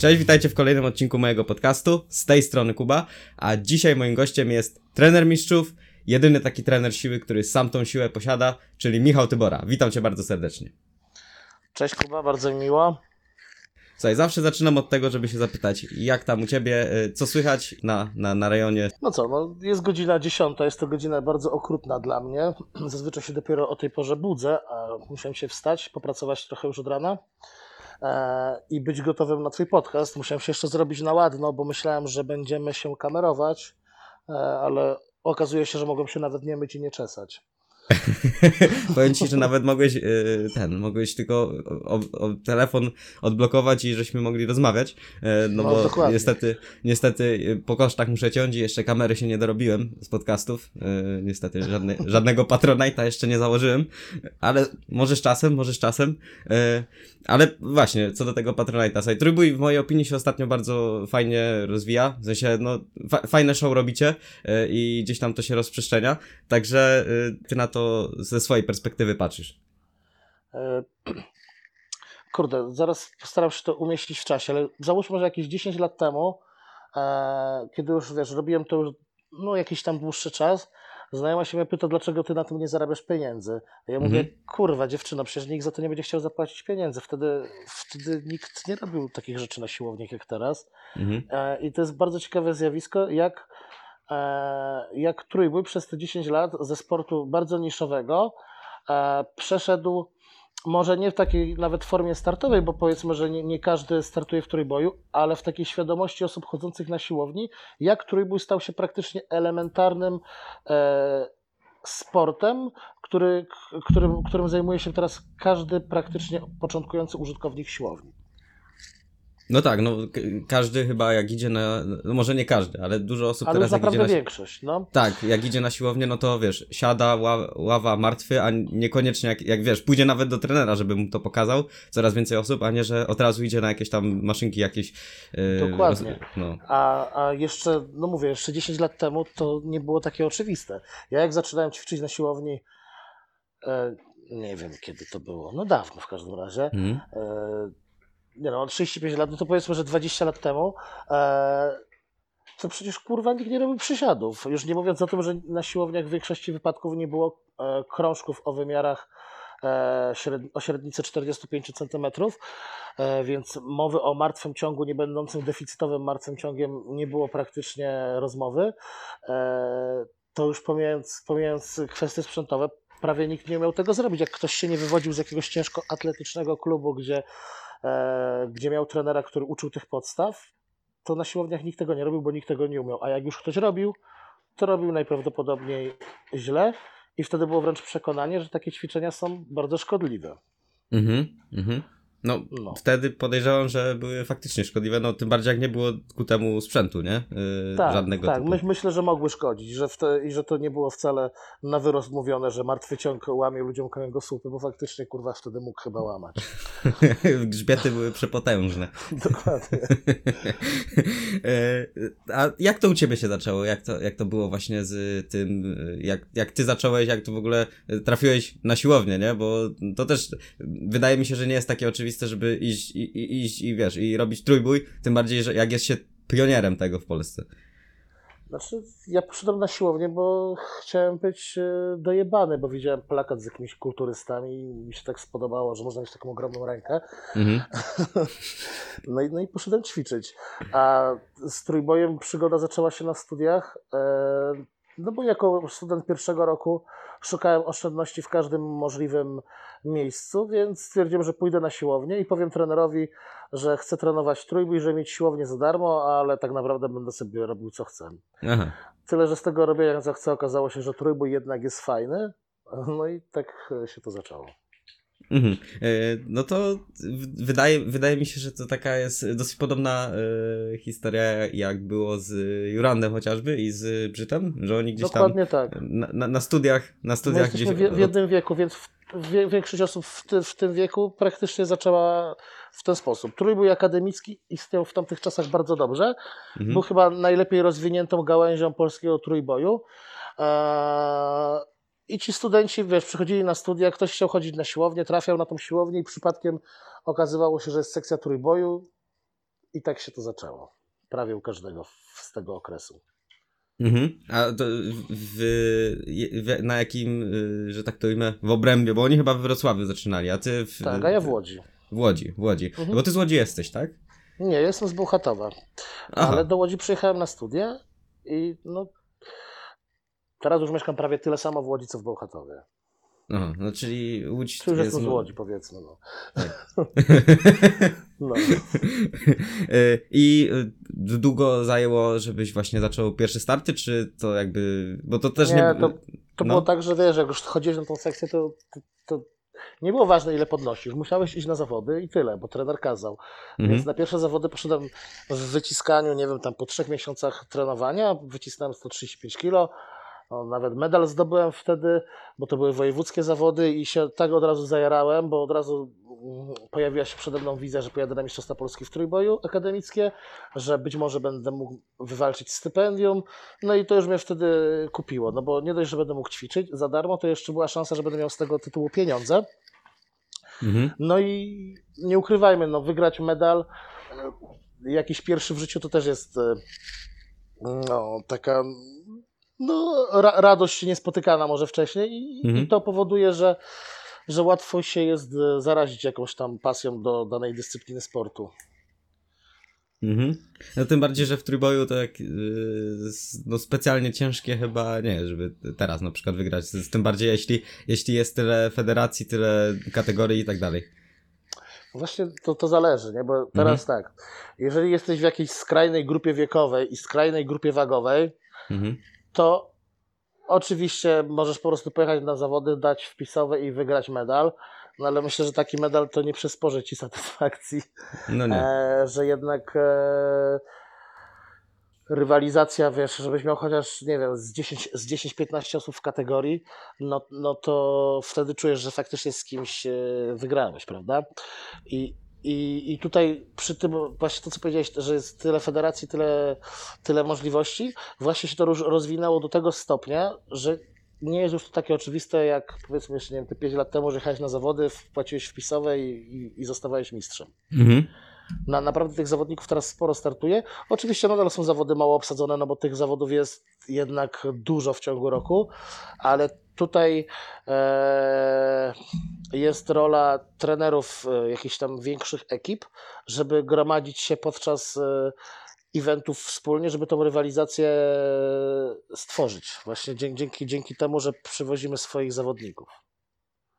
Cześć, witajcie w kolejnym odcinku mojego podcastu. Z tej strony Kuba, a dzisiaj moim gościem jest trener mistrzów, jedyny taki trener siły, który sam tą siłę posiada, czyli Michał Tybora. Witam cię bardzo serdecznie. Cześć Kuba, bardzo mi miło. Słuchaj, zawsze zaczynam od tego, żeby się zapytać, jak tam u ciebie, y, co słychać na, na, na rejonie? No co, no jest godzina dziesiąta, jest to godzina bardzo okrutna dla mnie. Zazwyczaj się dopiero o tej porze budzę, a musiałem się wstać, popracować trochę już od rana i być gotowym na twój podcast. Musiałem się jeszcze zrobić na ładno, bo myślałem, że będziemy się kamerować, e, ale okazuje się, że mogłem się nawet nie myć i nie czesać. Powiem ci, że nawet mogłeś y, ten, mogłeś tylko o, o, telefon odblokować i żeśmy mogli rozmawiać. y, No, No, bo dokładnie. niestety, niestety y, po kosztach muszę ciąć i jeszcze kamery się nie dorobiłem z podcastów. Niestety żadne, żadnego Patronite'a jeszcze nie założyłem, ale może z czasem, może z czasem. Ale właśnie, co do tego Patronite'a, słuchaj, Trójbój w mojej opinii się ostatnio bardzo fajnie rozwija. W sensie, no, fa fajne show robicie i gdzieś tam to się rozprzestrzenia. Także ty na to ze swojej perspektywy patrzysz. E, Kurde, zaraz postaram się to umieścić w czasie, ale załóżmy, że jakieś 10 lat temu, e, kiedy już wiesz, robiłem to już no, jakiś tam dłuższy czas, znajoma się mnie pyta, dlaczego ty na tym nie zarabiasz pieniędzy. A ja mówię, Mhm. kurwa dziewczyno, przecież nikt za to nie będzie chciał zapłacić pieniędzy. Wtedy, wtedy nikt nie robił takich rzeczy na siłowniach jak teraz. Mhm. E, I to jest bardzo ciekawe zjawisko, jak, jak trójbój przez te 10 lat ze sportu bardzo niszowego e, przeszedł może nie w takiej nawet formie startowej, bo powiedzmy, że nie, nie każdy startuje w trójboju, ale w takiej świadomości osób chodzących na siłowni, jak trójbój stał się praktycznie elementarnym e, sportem, który, którym, którym zajmuje się teraz każdy praktycznie początkujący użytkownik siłowni. No tak, no każdy chyba jak idzie na, no może nie każdy, ale dużo osób Ale teraz jak idzie na, większość, no. tak, jak idzie na siłownię, no to wiesz, siada, ła, ława martwy, a niekoniecznie jak, jak wiesz, pójdzie nawet do trenera, żeby mu to pokazał, coraz więcej osób, a nie, że od razu idzie na jakieś tam maszynki jakieś. Yy, Dokładnie. no. A, a jeszcze, no mówię, jeszcze 10 lat temu to nie było takie oczywiste. Ja jak zaczynałem ćwiczyć na siłowni, e, nie wiem kiedy to było, no dawno w każdym razie, Mhm. e, nie no, 35 lat, no to powiedzmy, że 20 lat temu, e, to przecież kurwa nikt nie robił przysiadów. Już nie mówiąc o tym, że na siłowniach w większości wypadków nie było e, krążków o wymiarach e, śred, o średnicy 45 cm, e, więc mowy o martwym ciągu nie będącym deficytowym martwym ciągiem nie było praktycznie rozmowy. E, to już pomijając, pomijając kwestie sprzętowe, prawie nikt nie umiał tego zrobić. Jak ktoś się nie wywodził z jakiegoś ciężko atletycznego klubu, gdzie, gdzie miał trenera, który uczył tych podstaw, to na siłowniach nikt tego nie robił, bo nikt tego nie umiał. A jak już ktoś robił, to robił najprawdopodobniej źle i wtedy było wręcz przekonanie, że takie ćwiczenia są bardzo szkodliwe. Mhm. Mhm. No, No. wtedy podejrzewam, że były faktycznie szkodliwe, no tym bardziej jak nie było ku temu sprzętu, nie? Yy, Tak, żadnego tak. typu. My, myślę, że mogły szkodzić że te, i że to nie było wcale na wyrost mówione, że martwy ciąg łamie ludziom kręgosłupy, bo faktycznie kurwa wtedy mógł chyba łamać. Grzbiety były przepotężne. Dokładnie. E, A jak to u ciebie się zaczęło? Jak to, jak to było właśnie z tym, jak, jak ty zacząłeś, jak tu w ogóle trafiłeś na siłownię, nie? Bo to też wydaje mi się, że nie jest takie oczywiste, żeby iść i, i, iść i wiesz, i robić trójbój, tym bardziej, że jak jest się pionierem tego w Polsce. Znaczy, ja poszedłem na siłownię, bo chciałem być e, dojebany, bo widziałem plakat z jakimiś kulturystami i mi się tak spodobało, że można mieć taką ogromną rękę. Mhm. No i, no i poszedłem ćwiczyć. A z trójbojem przygoda zaczęła się na studiach. e, No bo jako student pierwszego roku szukałem oszczędności w każdym możliwym miejscu, więc stwierdziłem, że pójdę na siłownię i powiem trenerowi, że chcę trenować trójbój, że mieć siłownię za darmo, ale tak naprawdę będę sobie robił co chcę. Aha. Tyle, że z tego robienia co chcę okazało się, że trójbój jednak jest fajny. No i tak się to zaczęło. Mhm. E, No to wydaje, wydaje mi się, że to taka jest dosyć podobna e, historia, jak było z Jurandem chociażby i z Brzytem, że oni gdzieś tam Dokładnie tak. na, na, na studiach, na My studiach jesteśmy gdzieś... w, w jednym wieku, więc większość osób w, ty, w tym wieku praktycznie zaczęła w ten sposób. Trójbój akademicki istniał w tamtych czasach bardzo dobrze. Mhm. Był chyba najlepiej rozwiniętą gałęzią polskiego trójboju. Eee, I ci studenci, wiesz, przychodzili na studia, ktoś chciał chodzić na siłownię, trafiał na tą siłownię i przypadkiem okazywało się, że jest sekcja trójboju i tak się to zaczęło. Prawie u każdego z tego okresu. Mhm. A to w, w, na jakim, y, że tak to ujmę, w obrębie, bo oni chyba w Wrocławiu zaczynali, a ty w... Tak, a ja w Łodzi. W Łodzi, w Łodzi. Mhm. Bo ty z Łodzi jesteś, tak? Nie, jestem z Bełchatowa. Aha. Ale do Łodzi przyjechałem na studia i no teraz już mieszkam prawie tyle samo w Łodzi, co w Bełchatowie. Aha, no czyli Łódź... Czy już jest z Łodzi, powiedzmy, no. Tak. no. E, I e, długo zajęło, żebyś właśnie zaczął pierwsze starty, czy to jakby... Bo to też nie... nie... To, to no. było tak, że wiesz, jak już chodziłeś na tą sekcję, to, to, to nie było ważne, ile podnosisz. Musiałeś iść na zawody i tyle, bo trener kazał. Mhm. Więc na pierwsze zawody poszedłem w wyciskaniu, nie wiem, tam po trzech miesiącach trenowania, wycisnąłem 135 kilo, no, nawet medal zdobyłem wtedy, bo to były wojewódzkie zawody i się tak od razu zajarałem, bo od razu mm, pojawiła się przede mną wizja, że pojadę na Mistrzostwa Polski w trójboju akademickie, że być może będę mógł wywalczyć stypendium. No i to już mnie wtedy kupiło, no bo nie dość, że będę mógł ćwiczyć za darmo, to jeszcze była szansa, że będę miał z tego tytułu pieniądze. Mhm. No i nie ukrywajmy, no wygrać medal jakiś pierwszy w życiu to też jest e, no, taka no, ra radość niespotykana może wcześniej i, mhm. i, to powoduje, że, że łatwo się jest e, zarazić jakąś tam pasją do danej dyscypliny sportu. Mhm. No tym bardziej, że w trójboju to jak, yy, no specjalnie ciężkie chyba nie, żeby teraz na przykład wygrać. Tym bardziej jeśli, jeśli jest tyle federacji, tyle kategorii i tak dalej. Właśnie to, to zależy, nie? bo teraz mhm. tak, jeżeli jesteś w jakiejś skrajnej grupie wiekowej i skrajnej grupie wagowej, mhm to oczywiście możesz po prostu pojechać na zawody, dać wpisowe i wygrać medal. No ale myślę, że taki medal to nie przysporzy ci satysfakcji. No nie. E, że jednak e, rywalizacja, wiesz, żebyś miał chociaż, nie wiem, z 10-15 z 10, osób w kategorii, no, no to wtedy czujesz, że faktycznie z kimś e, wygrałeś, prawda? I, i, I tutaj przy tym, właśnie to co powiedziałeś, że jest tyle federacji, tyle, tyle możliwości, właśnie się to rozwinęło do tego stopnia, że nie jest już to takie oczywiste, jak powiedzmy jeszcze, nie wiem, te 5 lat temu, że jechałeś na zawody, wpłaciłeś wpisowe i, i, i zostawałeś mistrzem. Mhm. Na, naprawdę tych zawodników teraz sporo startuje. Oczywiście nadal są zawody mało obsadzone, no bo tych zawodów jest jednak dużo w ciągu roku, ale tutaj e, jest rola trenerów e, jakichś tam większych ekip, żeby gromadzić się podczas e, eventów wspólnie, żeby tą rywalizację stworzyć. Właśnie dzięki, dzięki temu, że przywozimy swoich zawodników.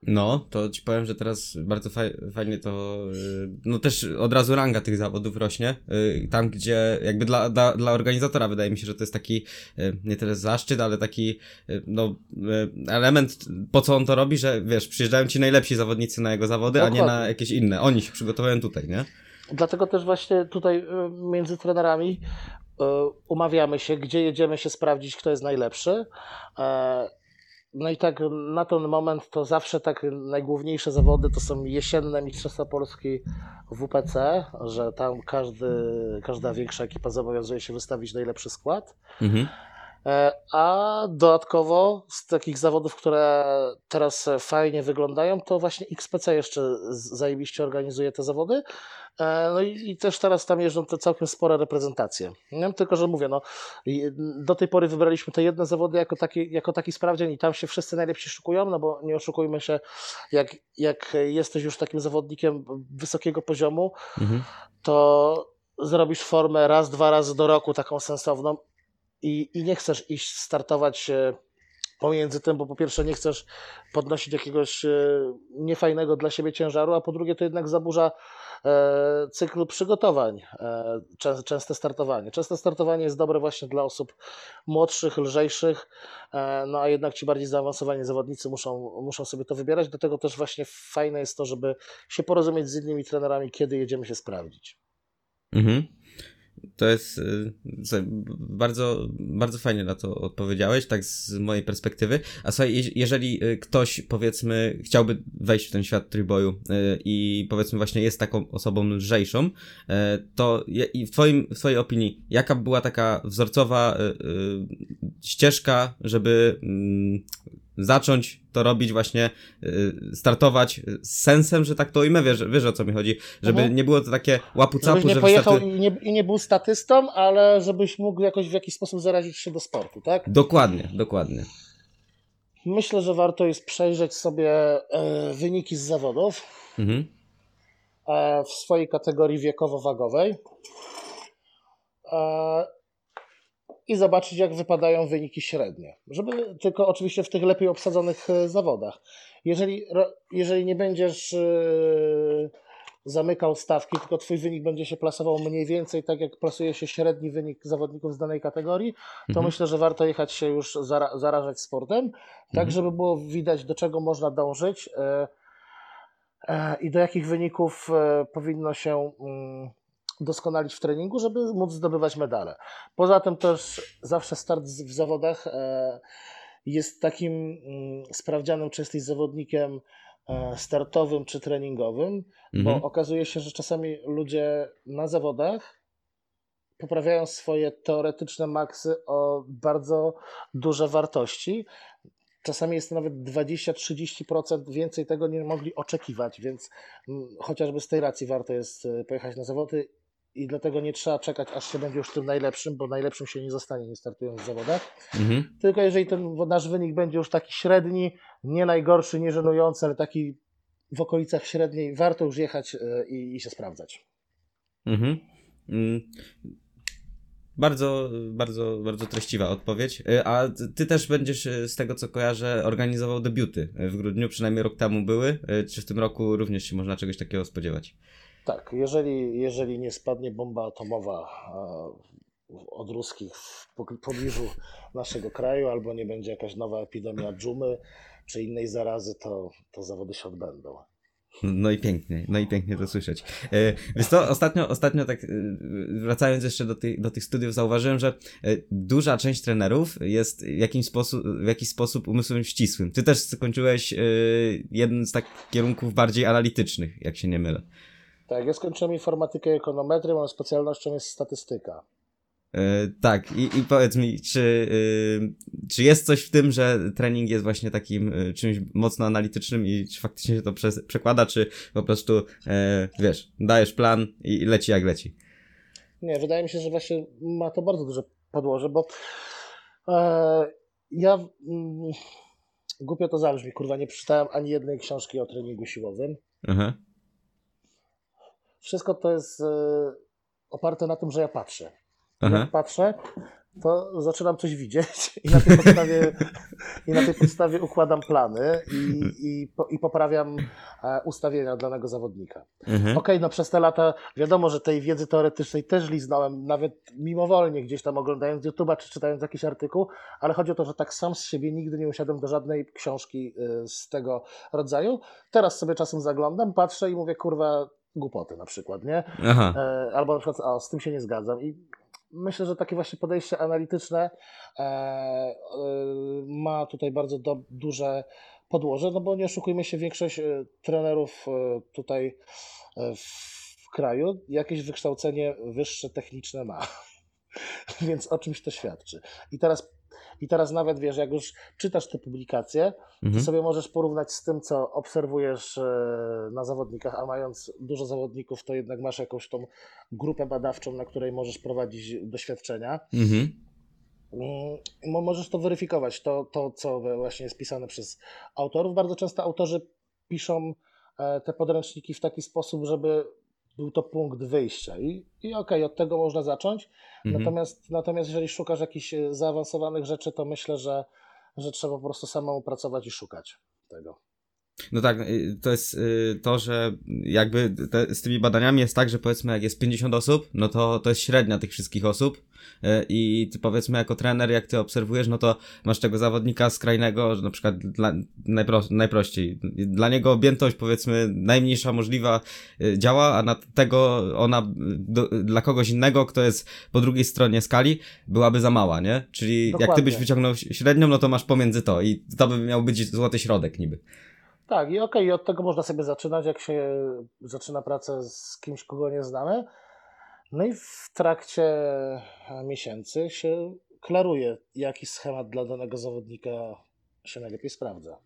No, to ci powiem, że teraz bardzo fajnie to, y, no też od razu ranga tych zawodów rośnie. Y, tam, gdzie jakby dla, dla, dla organizatora wydaje mi się, że to jest taki y, nie tyle zaszczyt, ale taki no element, po co on to robi, że wiesz, przyjeżdżają ci najlepsi zawodnicy na jego zawody, Dokładnie. a nie na jakieś inne. Oni się przygotowują tutaj, nie? Dlatego też właśnie tutaj między trenerami umawiamy się, gdzie jedziemy się sprawdzić, kto jest najlepszy e, no i tak na ten moment to zawsze tak najgłówniejsze zawody to są jesienne Mistrzostwa Polski WPC, że tam każdy, każda większa ekipa zobowiązuje się wystawić najlepszy skład. Mhm. E, a dodatkowo z takich zawodów, które teraz fajnie wyglądają, to właśnie XPC jeszcze zajebiście organizuje te zawody. E, no i, i, też teraz tam jeżdżą te całkiem spore reprezentacje. Nie? Tylko, że mówię, no, do tej pory wybraliśmy te jedne zawody jako taki, jako taki sprawdzian i tam się wszyscy najlepsi szukują, no bo nie oszukujmy się, jak, jak jesteś już takim zawodnikiem wysokiego poziomu, mhm. to zrobisz formę raz, dwa razy do roku taką sensowną i, i nie chcesz iść startować e, pomiędzy tym, bo po pierwsze nie chcesz podnosić jakiegoś e, niefajnego dla siebie ciężaru, a po drugie to jednak zaburza e, cyklu przygotowań, częste startowanie. Częste startowanie jest dobre właśnie dla osób młodszych, lżejszych, no a jednak ci bardziej zaawansowani zawodnicy muszą, muszą sobie to wybierać, dlatego też właśnie fajne jest to, żeby się porozumieć z innymi trenerami, kiedy jedziemy się sprawdzić. Mhm. To jest y, bardzo, bardzo fajnie na to odpowiedziałeś, tak z mojej perspektywy. A słuchaj, jeżeli y, ktoś, powiedzmy, chciałby wejść w ten świat trójboju y, i powiedzmy właśnie jest taką osobą lżejszą, to w, twoim, w twojej opinii, jaka była taka wzorcowa ścieżka, żeby mm, zacząć to robić właśnie, y, startować z sensem, że tak to ujmę, wiesz, wiesz o co mi chodzi, żeby Mhm. nie było to takie łapu capu, Żebyś nie że pojechał wystarczy... i nie, i nie był statystą, ale żebyś mógł jakoś w jakiś sposób zarazić się do sportu, tak? Dokładnie, dokładnie. Myślę, że warto jest przejrzeć sobie e, wyniki z zawodów Mhm. e, w swojej kategorii wiekowo-wagowej e, i zobaczyć, jak wypadają wyniki średnie. Żeby tylko oczywiście w tych lepiej obsadzonych e, zawodach. Jeżeli, jeżeli nie będziesz e, zamykał stawki, tylko twój wynik będzie się plasował mniej więcej tak, jak plasuje się średni wynik zawodników z danej kategorii, to Mhm. myślę, że warto jechać się już zara- zarażać sportem, tak Mhm. żeby było widać, do czego można dążyć e, i do jakich wyników powinno się mm, doskonalić w treningu, żeby móc zdobywać medale. Poza tym też zawsze start w zawodach e, jest takim mm, sprawdzianem, czy jesteś zawodnikiem e, startowym czy treningowym, Mhm. bo okazuje się, że czasami ludzie na zawodach poprawiają swoje teoretyczne maksy o bardzo duże wartości. Czasami jest to nawet 20-30% więcej tego nie mogli oczekiwać, więc mm, chociażby z tej racji warto jest e, pojechać na zawody i dlatego nie trzeba czekać, aż się będzie już tym najlepszym, bo najlepszym się nie zostanie, nie startując w zawodach. Mhm. Tylko jeżeli ten nasz wynik będzie już taki średni, nie najgorszy, nie żenujący, ale taki w okolicach średniej, warto już jechać e, i, i się sprawdzać. Mhm. Mm. Bardzo, bardzo, bardzo treściwa odpowiedź. Y, A ty też będziesz, y, z tego co kojarzę, organizował debiuty w grudniu, przynajmniej rok temu były. Czy w tym roku również się można czegoś takiego spodziewać? Tak, jeżeli, jeżeli nie spadnie bomba atomowa e, od ruskich w pobliżu naszego kraju, albo nie będzie jakaś nowa epidemia dżumy czy innej zarazy, to, to zawody się odbędą. No i pięknie, no i pięknie to słyszeć. E, Wiesz ostatnio, ostatnio tak e, wracając jeszcze do, tych do tych studiów, zauważyłem, że duża część trenerów jest sposób, w jakiś sposób umysłem ścisłym. Ty też skończyłeś jeden z takich kierunków bardziej analitycznych, jak się nie mylę. Tak, ja skończyłem informatykę i ekonometrię, moją specjalnością jest statystyka. E, tak, i, i powiedz mi, czy, e, czy jest coś w tym, że trening jest właśnie takim e, czymś mocno analitycznym i czy faktycznie się to przez, przekłada, czy po prostu, e, wiesz, dajesz plan i leci jak leci? Nie, wydaje mi się, że właśnie ma to bardzo duże podłoże, bo e, ja mm, głupio to zabrzmi, kurwa, nie przeczytałem ani jednej książki o treningu siłowym. Aha. Wszystko to jest e, oparte na tym, że ja patrzę. Aha. Jak patrzę, to zaczynam coś widzieć i na tej podstawie, i na tej podstawie układam plany i, i, po, i poprawiam e, ustawienia danego zawodnika. Mhm. Okej, no przez te lata wiadomo, że tej wiedzy teoretycznej też liznąłem, nawet mimowolnie gdzieś tam oglądając YouTube'a czy czytając jakiś artykuł, ale chodzi o to, że tak sam z siebie nigdy nie usiadłem do żadnej książki y, z tego rodzaju. Teraz sobie czasem zaglądam, patrzę i mówię, kurwa, głupoty na przykład, nie? Aha. E, albo na przykład, a z tym się nie zgadzam. I myślę, że takie właśnie podejście analityczne e, e, ma tutaj bardzo do, duże podłoże, no bo nie oszukujmy się, większość trenerów tutaj w kraju jakieś wykształcenie wyższe techniczne ma. Więc o czymś to świadczy. I teraz, I teraz nawet wiesz, jak już czytasz te publikacje, to Mhm. sobie możesz porównać z tym, co obserwujesz e, na zawodnikach, a mając dużo zawodników, to jednak masz jakąś tą grupę badawczą, na której możesz prowadzić doświadczenia. Mhm. Mm, mo- Możesz to weryfikować, to, to co właśnie jest pisane przez autorów. Bardzo często autorzy piszą e, te podręczniki w taki sposób, żeby był to punkt wyjścia. I, i okej, od tego można zacząć. Mhm. Natomiast, natomiast jeżeli szukasz jakichś e, zaawansowanych rzeczy, to myślę, że, że trzeba po prostu samemu pracować i szukać tego. No tak, y, to jest y, to, że jakby te, z tymi badaniami jest tak, że powiedzmy jak jest 50 osób, no to to jest średnia tych wszystkich osób y, i ty powiedzmy jako trener, jak ty obserwujesz, no to masz tego zawodnika skrajnego, że na przykład dla, najpro, najprościej, dla niego objętość powiedzmy najmniejsza możliwa działa, a na tego ona do, dla kogoś innego, kto jest po drugiej stronie skali, byłaby za mała, nie? Czyli jak ty Dokładnie. byś wyciągnął średnią, no to masz pomiędzy to i to by miał być złoty środek niby. Tak, i okej, i od tego można sobie zaczynać, jak się zaczyna pracę z kimś, kogo nie znamy. No i w trakcie e, miesięcy się klaruje, jaki schemat dla danego zawodnika się najlepiej sprawdza.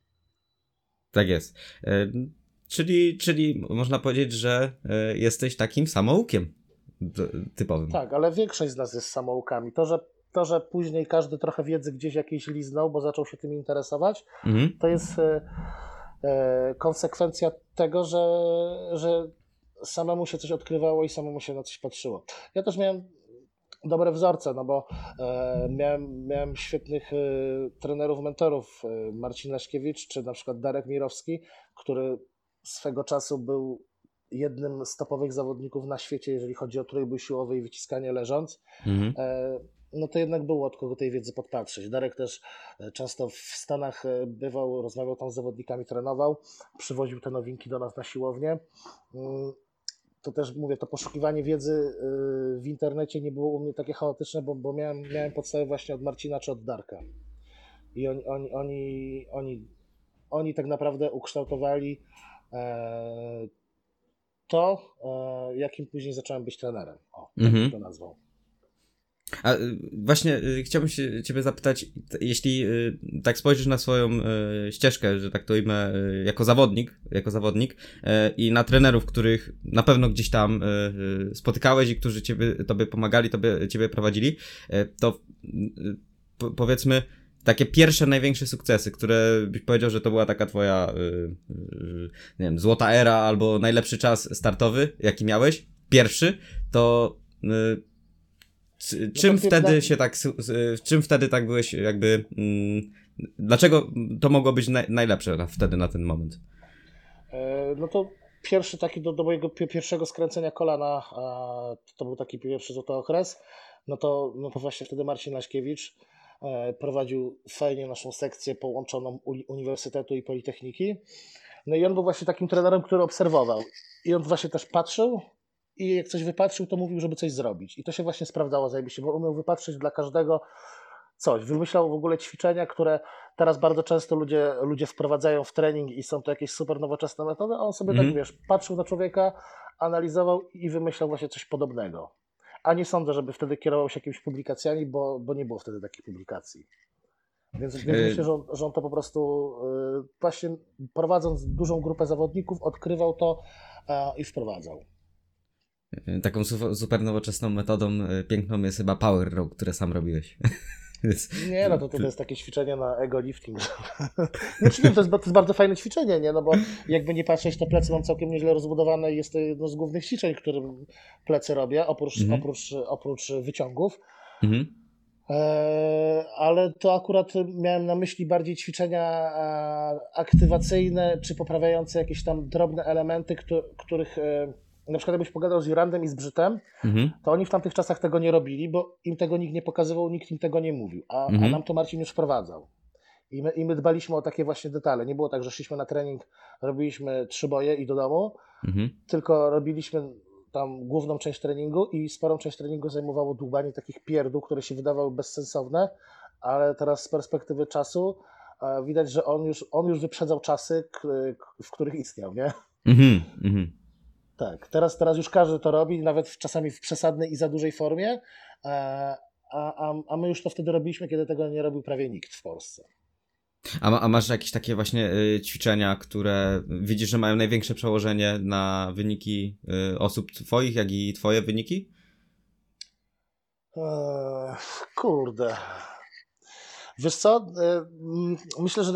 Tak jest. E, czyli, czyli można powiedzieć, że e, jesteś takim samoukiem typowym. Tak, ale większość z nas jest samoukami. To, że, to, że później każdy trochę wiedzy gdzieś jakiejś liznął, bo zaczął się tym interesować, mhm. to jest konsekwencja tego, że, że samemu się coś odkrywało i samemu się na coś patrzyło. Ja też miałem dobre wzorce, no bo e, miałem, miałem świetnych e, trenerów, mentorów, e, Marcin Leszkiewicz czy na przykład Darek Mirowski, który swego czasu był jednym z topowych zawodników na świecie, jeżeli chodzi o trójbój siłowy i wyciskanie leżąc. Mhm. E, no to jednak było od kogo tej wiedzy podpatrzeć. Darek też e, często w Stanach e, bywał, rozmawiał tam z zawodnikami, trenował, przywoził te nowinki do nas na siłownię. Mm, to też mówię, to poszukiwanie wiedzy y, w internecie nie było u mnie takie chaotyczne, bo, bo miałem, miałem podstawę właśnie od Marcina czy od Darka. I oni, oni, oni, oni, oni tak naprawdę ukształtowali e, to, e, jakim później zacząłem być trenerem. O, tak mhm. to nazwał. A y, właśnie y, chciałbym się ciebie zapytać, jeśli y, tak spojrzysz na swoją ścieżkę, że tak to ujmę, jako zawodnik, jako zawodnik i na trenerów, których na pewno gdzieś tam spotykałeś i którzy ciebie, tobie pomagali, tobie, ciebie prowadzili, to powiedzmy takie pierwsze największe sukcesy, które byś powiedział, że to była taka twoja nie wiem, złota era albo najlepszy czas startowy, jaki miałeś, pierwszy, to czym wtedy się tak, czym wtedy tak byłeś jakby, mm, dlaczego to mogło być naj, najlepsze na, wtedy na ten moment? E, no to pierwszy taki do, do mojego pierwszego skręcenia kolana, to był taki pierwszy złoty okres, no to, no to właśnie wtedy Marcin Laśkiewicz e, prowadził fajnie naszą sekcję połączoną Uniwersytetu i Politechniki. No i on był właśnie takim trenerem, który obserwował. I on właśnie też patrzył, i jak coś wypatrzył, to mówił, żeby coś zrobić. I to się właśnie sprawdzało zajebiście, bo umiał wypatrzyć dla każdego coś. Wymyślał w ogóle ćwiczenia, które teraz bardzo często ludzie, ludzie wprowadzają w trening i są to jakieś super nowoczesne metody, a on sobie mm. tak, mhm. wiesz, patrzył na człowieka, analizował i wymyślał właśnie coś podobnego. A nie sądzę, żeby wtedy kierował się jakimiś publikacjami, bo, bo nie było wtedy takich publikacji. Więc, więc myślę, że on, że on, to po prostu yy, właśnie prowadząc dużą grupę zawodników, odkrywał to yy, i wprowadzał. Taką super nowoczesną metodą e, piękną jest chyba Power Row, które sam robiłeś. Nie, no to, to jest takie ćwiczenie na ego lifting. Znaczy, nie, to jest, to jest bardzo fajne ćwiczenie, nie? No bo jakby nie patrzeć, to plecy mam całkiem nieźle rozbudowane i jest to jedno z głównych ćwiczeń, którym plecy robię, oprócz, mhm. oprócz, oprócz wyciągów. Mhm. E, ale to akurat miałem na myśli bardziej ćwiczenia aktywacyjne, czy poprawiające jakieś tam drobne elementy, których e, na przykład jakbyś pogadał z Jurandem i z Brzytem, mhm. to oni w tamtych czasach tego nie robili, bo im tego nikt nie pokazywał, nikt im tego nie mówił, a, mhm. a nam to Marcin już wprowadzał. I my, I my dbaliśmy o takie właśnie detale. Nie było tak, że szliśmy na trening, robiliśmy trzy boje i do domu, mhm. tylko robiliśmy tam główną część treningu i sporą część treningu zajmowało dłubanie takich pierdół, które się wydawały bezsensowne, ale teraz z perspektywy czasu e, widać, że on już, on już wyprzedzał czasy, w których istniał, nie? Mhm, mhm. Tak, teraz, teraz już każdy to robi, nawet czasami w przesadnej i za dużej formie, e, a, a, a my już to wtedy robiliśmy, kiedy tego nie robił prawie nikt w Polsce. A, a masz jakieś takie właśnie y, ćwiczenia, które widzisz, że mają największe przełożenie na wyniki y, osób twoich, jak i twoje wyniki? Eee, kurde. Wiesz co? E, myślę, że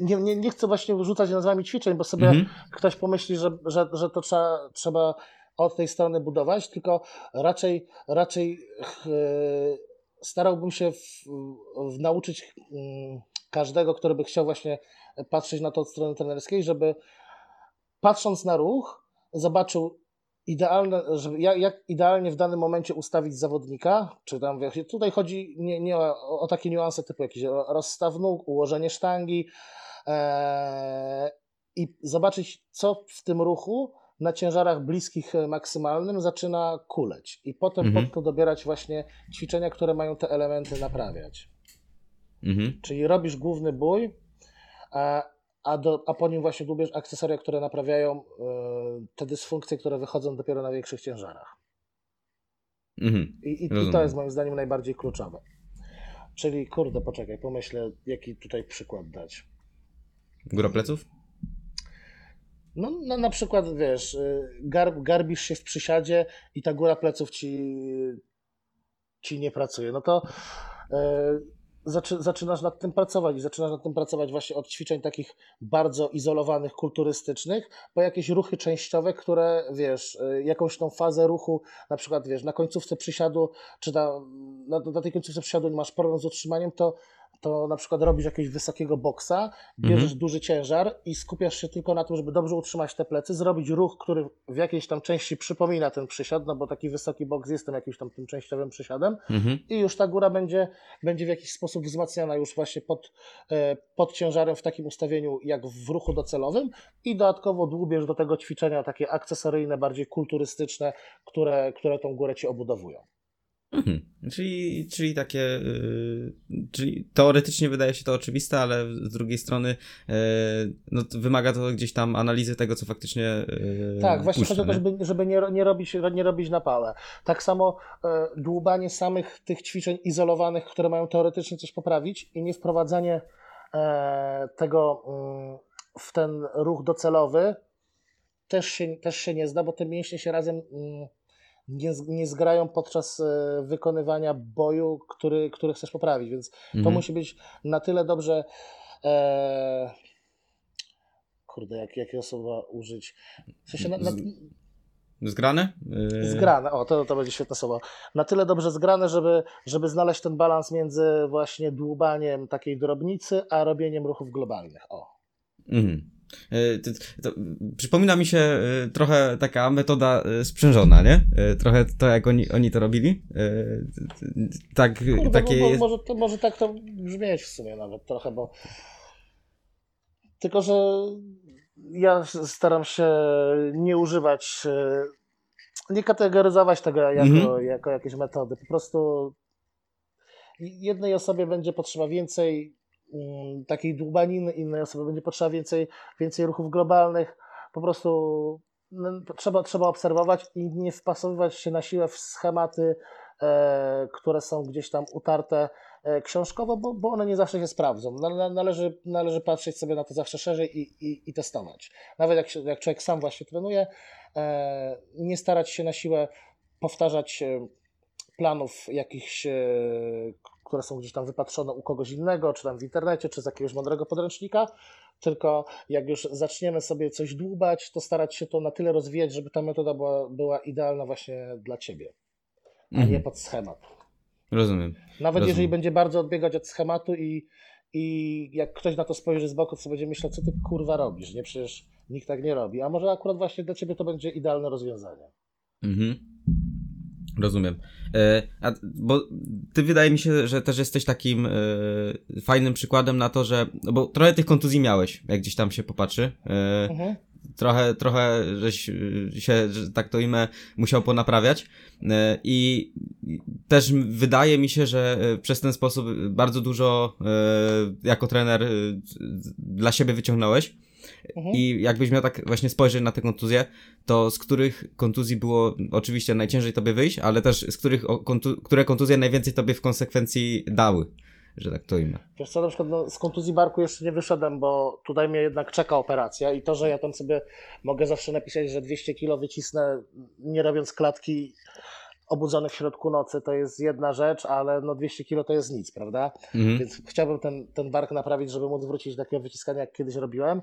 nie, nie, nie chcę właśnie rzucać nazwami ćwiczeń, bo sobie mhm. ktoś pomyśli, że, że, że to trzeba, trzeba od tej strony budować, tylko raczej, raczej yy, starałbym się w, w nauczyć yy, każdego, który by chciał właśnie patrzeć na to od strony trenerskiej, żeby patrząc na ruch, zobaczył idealne, żeby jak, jak, idealnie w danym momencie ustawić zawodnika, czy tam tutaj chodzi nie, nie o, o, takie niuanse typu jakiś rozstaw nóg, ułożenie sztangi, i zobaczyć, co w tym ruchu na ciężarach bliskich maksymalnym zaczyna kuleć. I potem mhm. pod to dobierać właśnie ćwiczenia, które mają te elementy naprawiać. Mhm. Czyli robisz główny bój, a, a, do, a po nim właśnie dłubiesz akcesoria, które naprawiają y, te dysfunkcje, które wychodzą dopiero na większych ciężarach. Mhm. I, i, I to jest moim zdaniem najbardziej kluczowe. Czyli kurde, poczekaj, pomyślę, jaki tutaj przykład dać. Góra pleców? No, no na przykład, wiesz, y, gar, garbisz się w przysiadzie i ta góra pleców ci, ci nie pracuje. No to y, zaczy, zaczynasz nad tym pracować i zaczynasz nad tym pracować właśnie od ćwiczeń takich bardzo izolowanych, kulturystycznych, po jakieś ruchy częściowe, które wiesz, y, jakąś tą fazę ruchu, na przykład wiesz, na końcówce przysiadu, czy na, na, na tej końcówce przysiadu masz problem z utrzymaniem, to to na przykład robisz jakiegoś wysokiego boksa, bierzesz mhm. duży ciężar i skupiasz się tylko na tym, żeby dobrze utrzymać te plecy, zrobić ruch, który w jakiejś tam części przypomina ten przysiad, no bo taki wysoki boks jest tym jakimś tam tym częściowym przysiadem mhm. i już ta góra będzie, będzie w jakiś sposób wzmacniana już właśnie pod, e, pod ciężarem w takim ustawieniu jak w ruchu docelowym i dodatkowo dłubiesz do tego ćwiczenia takie akcesoryjne, bardziej kulturystyczne, które, które tą górę ci obudowują. Mhm. Czyli, czyli takie, yy, czyli teoretycznie wydaje się to oczywiste, ale z drugiej strony yy, no, wymaga to gdzieś tam analizy tego, co faktycznie. Yy, tak, właśnie chodzi o to, żeby, żeby nie, nie, robić, nie robić na pałę. Tak samo yy, dłubanie samych tych ćwiczeń izolowanych, które mają teoretycznie coś poprawić i nie wprowadzanie yy, tego yy, w ten ruch docelowy też się, też się nie zda, bo te mięśnie się razem yy, nie, nie zgrają podczas e, wykonywania boju, który, który chcesz poprawić, więc mhm. to musi być na tyle dobrze. E... Kurde, jak, jakie słowa użyć? W sensie na, na... Zgrane? Yy... Zgrane, o to, to będzie świetne słowo. Na tyle dobrze zgrane, żeby, żeby znaleźć ten balans między właśnie dłubaniem takiej drobnicy, a robieniem ruchów globalnych. O. Mhm. E, to, to, przypomina mi się e, trochę taka metoda e, sprzężona, nie? Trochę to, jak oni, oni to robili. Tak, Kurde, takie bo, bo, może, to, może tak to brzmieć w sumie nawet trochę, bo tylko, że ja staram się nie używać, nie kategoryzować tego jako, mhm. jako jakieś metody. Po prostu jednej osobie będzie potrzeba więcej takiej dłubaniny, innej osoby będzie potrzeba więcej, więcej ruchów globalnych. Po prostu no, trzeba, trzeba obserwować i nie wpasowywać się na siłę w schematy, e, które są gdzieś tam utarte e, książkowo, bo, bo one nie zawsze się sprawdzą. Należy, należy patrzeć sobie na to zawsze szerzej i, i, i testować. Nawet jak, jak człowiek sam właśnie trenuje, e, nie starać się na siłę powtarzać e, planów jakichś, e, które są gdzieś tam wypatrzone u kogoś innego, czy tam w internecie, czy z jakiegoś mądrego podręcznika, tylko jak już zaczniemy sobie coś dłubać, to starać się to na tyle rozwijać, żeby ta metoda była, była idealna właśnie dla Ciebie, a mhm. nie pod schemat. Rozumiem. Nawet Rozumiem. jeżeli będzie bardzo odbiegać od schematu i, i jak ktoś na to spojrzy z boku, to będzie myślał, co ty kurwa robisz, nie? Przecież nikt tak nie robi. A może akurat właśnie dla Ciebie to będzie idealne rozwiązanie. Mhm. Rozumiem. E, a, bo ty wydaje mi się, że też jesteś takim e, fajnym przykładem na to, że. No bo trochę tych kontuzji miałeś, jak gdzieś tam się popatrzy. E, mhm. Trochę, trochę żeś się, że tak to imię, musiał ponaprawiać. E, I też wydaje mi się, że przez ten sposób bardzo dużo jako trener dla siebie wyciągnąłeś. Mhm. I jakbyś miał tak właśnie spojrzeć na te kontuzje, to z których kontuzji było oczywiście najciężej tobie wyjść, ale też z których kontu które kontuzje najwięcej tobie w konsekwencji dały? że tak to imię. Wiesz co, na przykład no, z kontuzji barku jeszcze nie wyszedłem, bo tutaj mnie jednak czeka operacja i to, że ja tam sobie mogę zawsze napisać, że 200 kilo wycisnę nie robiąc klatki obudzony w środku nocy to jest jedna rzecz, ale no 200 kilo to jest nic, prawda? Mhm. Więc chciałbym ten, ten bark naprawić, żeby móc wrócić do takiego wyciskania, jak kiedyś robiłem.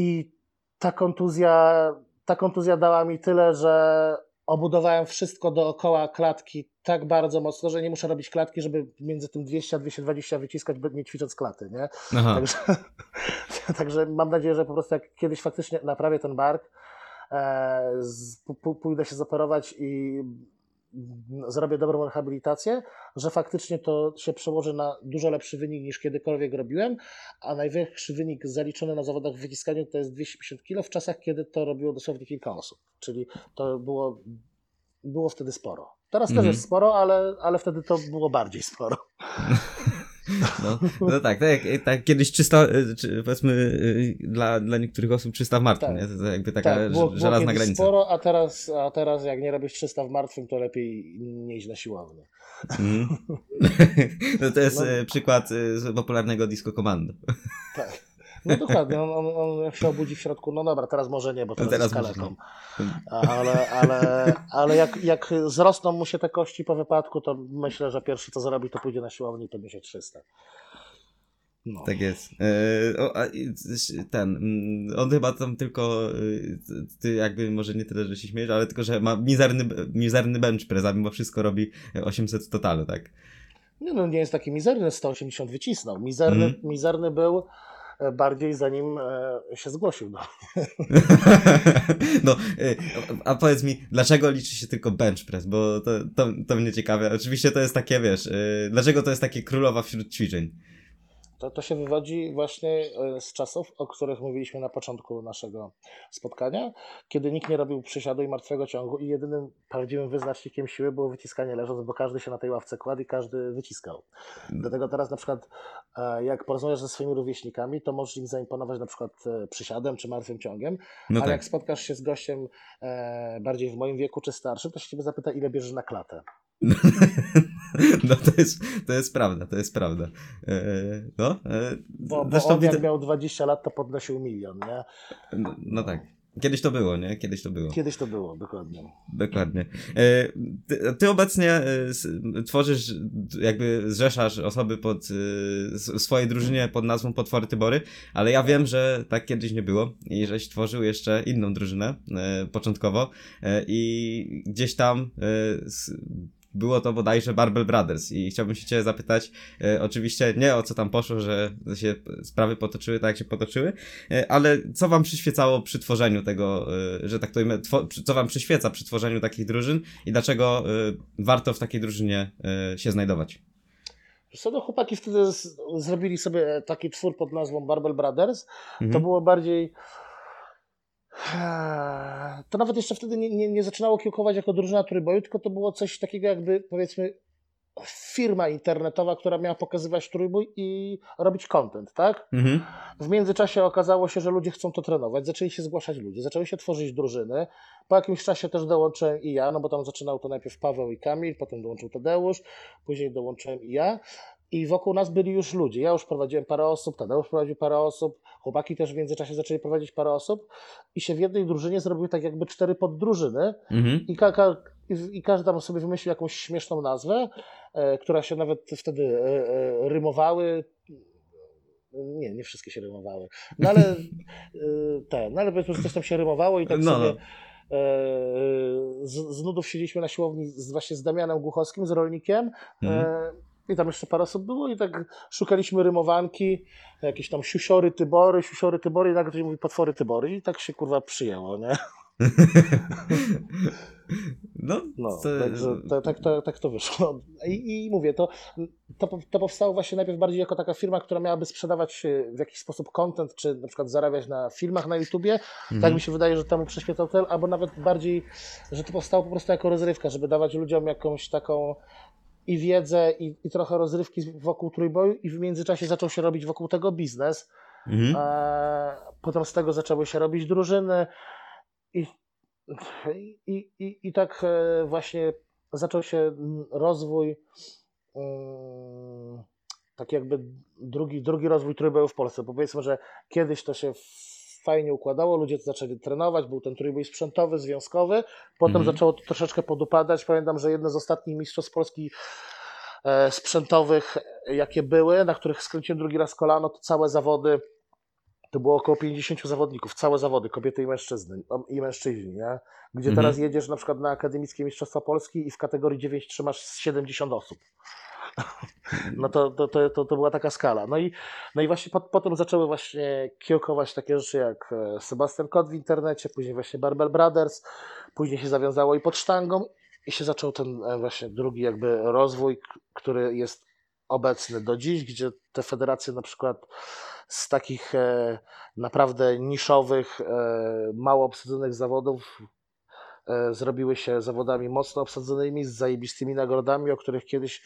I ta kontuzja, ta kontuzja dała mi tyle, że obudowałem wszystko dookoła klatki tak bardzo mocno, że nie muszę robić klatki, żeby między tym 200 a 220 wyciskać, nie ćwicząc klaty, nie? Także, także mam nadzieję, że po prostu jak kiedyś faktycznie naprawię ten bark, e, z, pójdę się zoperować i zrobię dobrą rehabilitację, że faktycznie to się przełoży na dużo lepszy wynik niż kiedykolwiek robiłem, a największy wynik zaliczony na zawodach w wyciskaniu to jest 250 kg w czasach, kiedy to robiło dosłownie kilka osób, czyli to było, było wtedy sporo. Teraz -hmm. też mhm. jest sporo, ale, ale wtedy to było bardziej sporo. No, no tak, tak, tak kiedyś 300, y, czy powiedzmy y, dla, dla niektórych osób 300 w martwym, Tak. nie? To, jakby taka tak, było, ż- było żelazna granica. sporo, a teraz, a teraz jak nie robisz 300 w martwym, to lepiej nie iść na siłownię. Mhm. No to jest No. y, przykład z popularnego disco commando. Tak. No dokładnie, on, on, on jak się obudzi w środku, no dobra, teraz może nie, bo teraz, teraz jest no. Ale, ale, ale jak, jak zrosną mu się te kości po wypadku, to myślę, że pierwszy co zrobi, to pójdzie na siłownię i podniesie 300. No. Tak jest. E, o, a, ten, mm, on chyba tam tylko, y, ty jakby może nie tyle, że się śmiejesz, ale tylko, że ma mizerny, mizerny bench press, a mimo wszystko robi 800 totalu, tak? Nie, no nie jest taki mizerny, 180 wycisnął. Mizerny, Mhm. mizerny był e, bardziej zanim e, się zgłosił. No. No, y, a powiedz mi, dlaczego liczy się tylko bench press, bo to, to, to mnie ciekawe. Oczywiście to jest takie, wiesz, y, dlaczego to jest takie królowa wśród ćwiczeń? To, to się wywodzi właśnie e, z czasów, o których mówiliśmy na początku naszego spotkania, kiedy nikt nie robił przysiadu i martwego ciągu i jedynym prawdziwym wyznacznikiem siły było wyciskanie leżąc, bo każdy się na tej ławce kładł i każdy wyciskał. Dlatego teraz na przykład e, jak porozmawiasz ze swoimi rówieśnikami, to możesz im zaimponować na przykład e, przysiadem czy martwym ciągiem, No ale tak. jak spotkasz się z gościem bardziej w moim wieku czy starszym, to się ciebie zapyta, ile bierzesz na klatę. No to jest, to jest prawda, to jest prawda. E, no, e, Bo, bo on jak miał 20 lat, to podnosił milion, nie? no, no tak. Kiedyś to było, nie? Kiedyś to było. Kiedyś to było, dokładnie. Dokładnie. E, Ty, ty obecnie tworzysz, jakby zrzeszasz osoby pod swojej drużynie pod nazwą Potwory Tybory, ale ja wiem, że tak kiedyś nie było i żeś tworzył jeszcze inną drużynę początkowo i gdzieś tam było to bodajże Barbell Brothers i chciałbym się cię zapytać, e, oczywiście nie o co tam poszło, że się sprawy potoczyły tak jak się potoczyły, E, Ale co wam przyświecało przy tworzeniu tego, e, że tak to imię, co wam przyświeca przy tworzeniu takich drużyn i dlaczego e, warto w takiej drużynie e, się znajdować? Co no, chłopaki wtedy z, zrobili sobie taki twór pod nazwą Barbell Brothers. Mhm. To było bardziej. To nawet jeszcze wtedy nie, nie, nie zaczynało kiełkować jako drużyna trójboju, tylko to było coś takiego jakby powiedzmy firma internetowa, która miała pokazywać trójbój i robić content, tak? Mhm. W międzyczasie okazało się, że ludzie chcą to trenować, zaczęli się zgłaszać ludzie, zaczęły się tworzyć drużyny. Po jakimś czasie też dołączyłem i ja, no bo tam zaczynał to najpierw Paweł i Kamil, potem dołączył Tadeusz, później dołączyłem i ja. I wokół nas byli już ludzie. Ja już prowadziłem parę osób, Tadeusz prowadził parę osób, chłopaki też w międzyczasie zaczęli prowadzić parę osób i się w jednej drużynie zrobiły tak jakby cztery poddrużyny Mhm. i, ka- ka- i, i każdy tam sobie wymyślił jakąś śmieszną nazwę, e, która się nawet wtedy e, e, rymowały. Nie, nie wszystkie się rymowały. No ale e, te, no ale powiedzmy, coś tam się rymowało i tak No, sobie no. e, z, z nudów siedzieliśmy na siłowni z, właśnie z Damianem Głuchowskim, z rolnikiem. Mhm. I tam jeszcze parę osób było i tak szukaliśmy rymowanki, jakieś tam siusiory, tybory, siusiory, tybory i nagle ktoś mówi potwory, tybory i tak się kurwa przyjęło, nie? No, No, to, także to, tak, to, tak to wyszło. I, I mówię, to, to, to powstało właśnie najpierw bardziej jako taka firma, która miałaby sprzedawać e, w jakiś sposób content, czy na przykład zarabiać na filmach na YouTubie. Mhm. Tak mi się wydaje, że temu przyświecał cel, albo nawet bardziej, że to powstało po prostu jako rozrywka, żeby dawać ludziom jakąś taką i wiedzę, i, i trochę rozrywki wokół trójboju, i w międzyczasie zaczął się robić wokół tego biznes. Mhm. E, potem z tego zaczęły się robić drużyny i, i, i, i tak e, właśnie zaczął się rozwój, mm, tak jakby drugi, drugi rozwój trójboju w Polsce. Bo powiedzmy, że kiedyś to się fajnie układało, ludzie zaczęli trenować, był ten trójbój sprzętowy, związkowy, potem Mhm. zaczęło to troszeczkę podupadać. Pamiętam, że jedne z ostatnich mistrzostw Polski e, sprzętowych, jakie były, na których skręciłem drugi raz kolano, to całe zawody, to było około 50 zawodników, całe zawody, kobiety i mężczyzny, i mężczyźni, nie? Gdzie Mhm. teraz jedziesz na przykład na Akademickie Mistrzostwa Polski i w kategorii 9 trzymasz z 70 osób. No to, to, to, to, była taka skala. No i, no i właśnie po, potem zaczęły właśnie kiełkować takie rzeczy jak e, Sebastian Kot w internecie, później właśnie Barbell Brothers, później się zawiązało i pod sztangą i się zaczął ten e, właśnie drugi jakby rozwój, który jest obecny do dziś, gdzie te federacje na przykład z takich e, naprawdę niszowych, mało obsadzonych zawodów zrobiły się zawodami mocno obsadzonymi, z zajebistymi nagrodami, o których kiedyś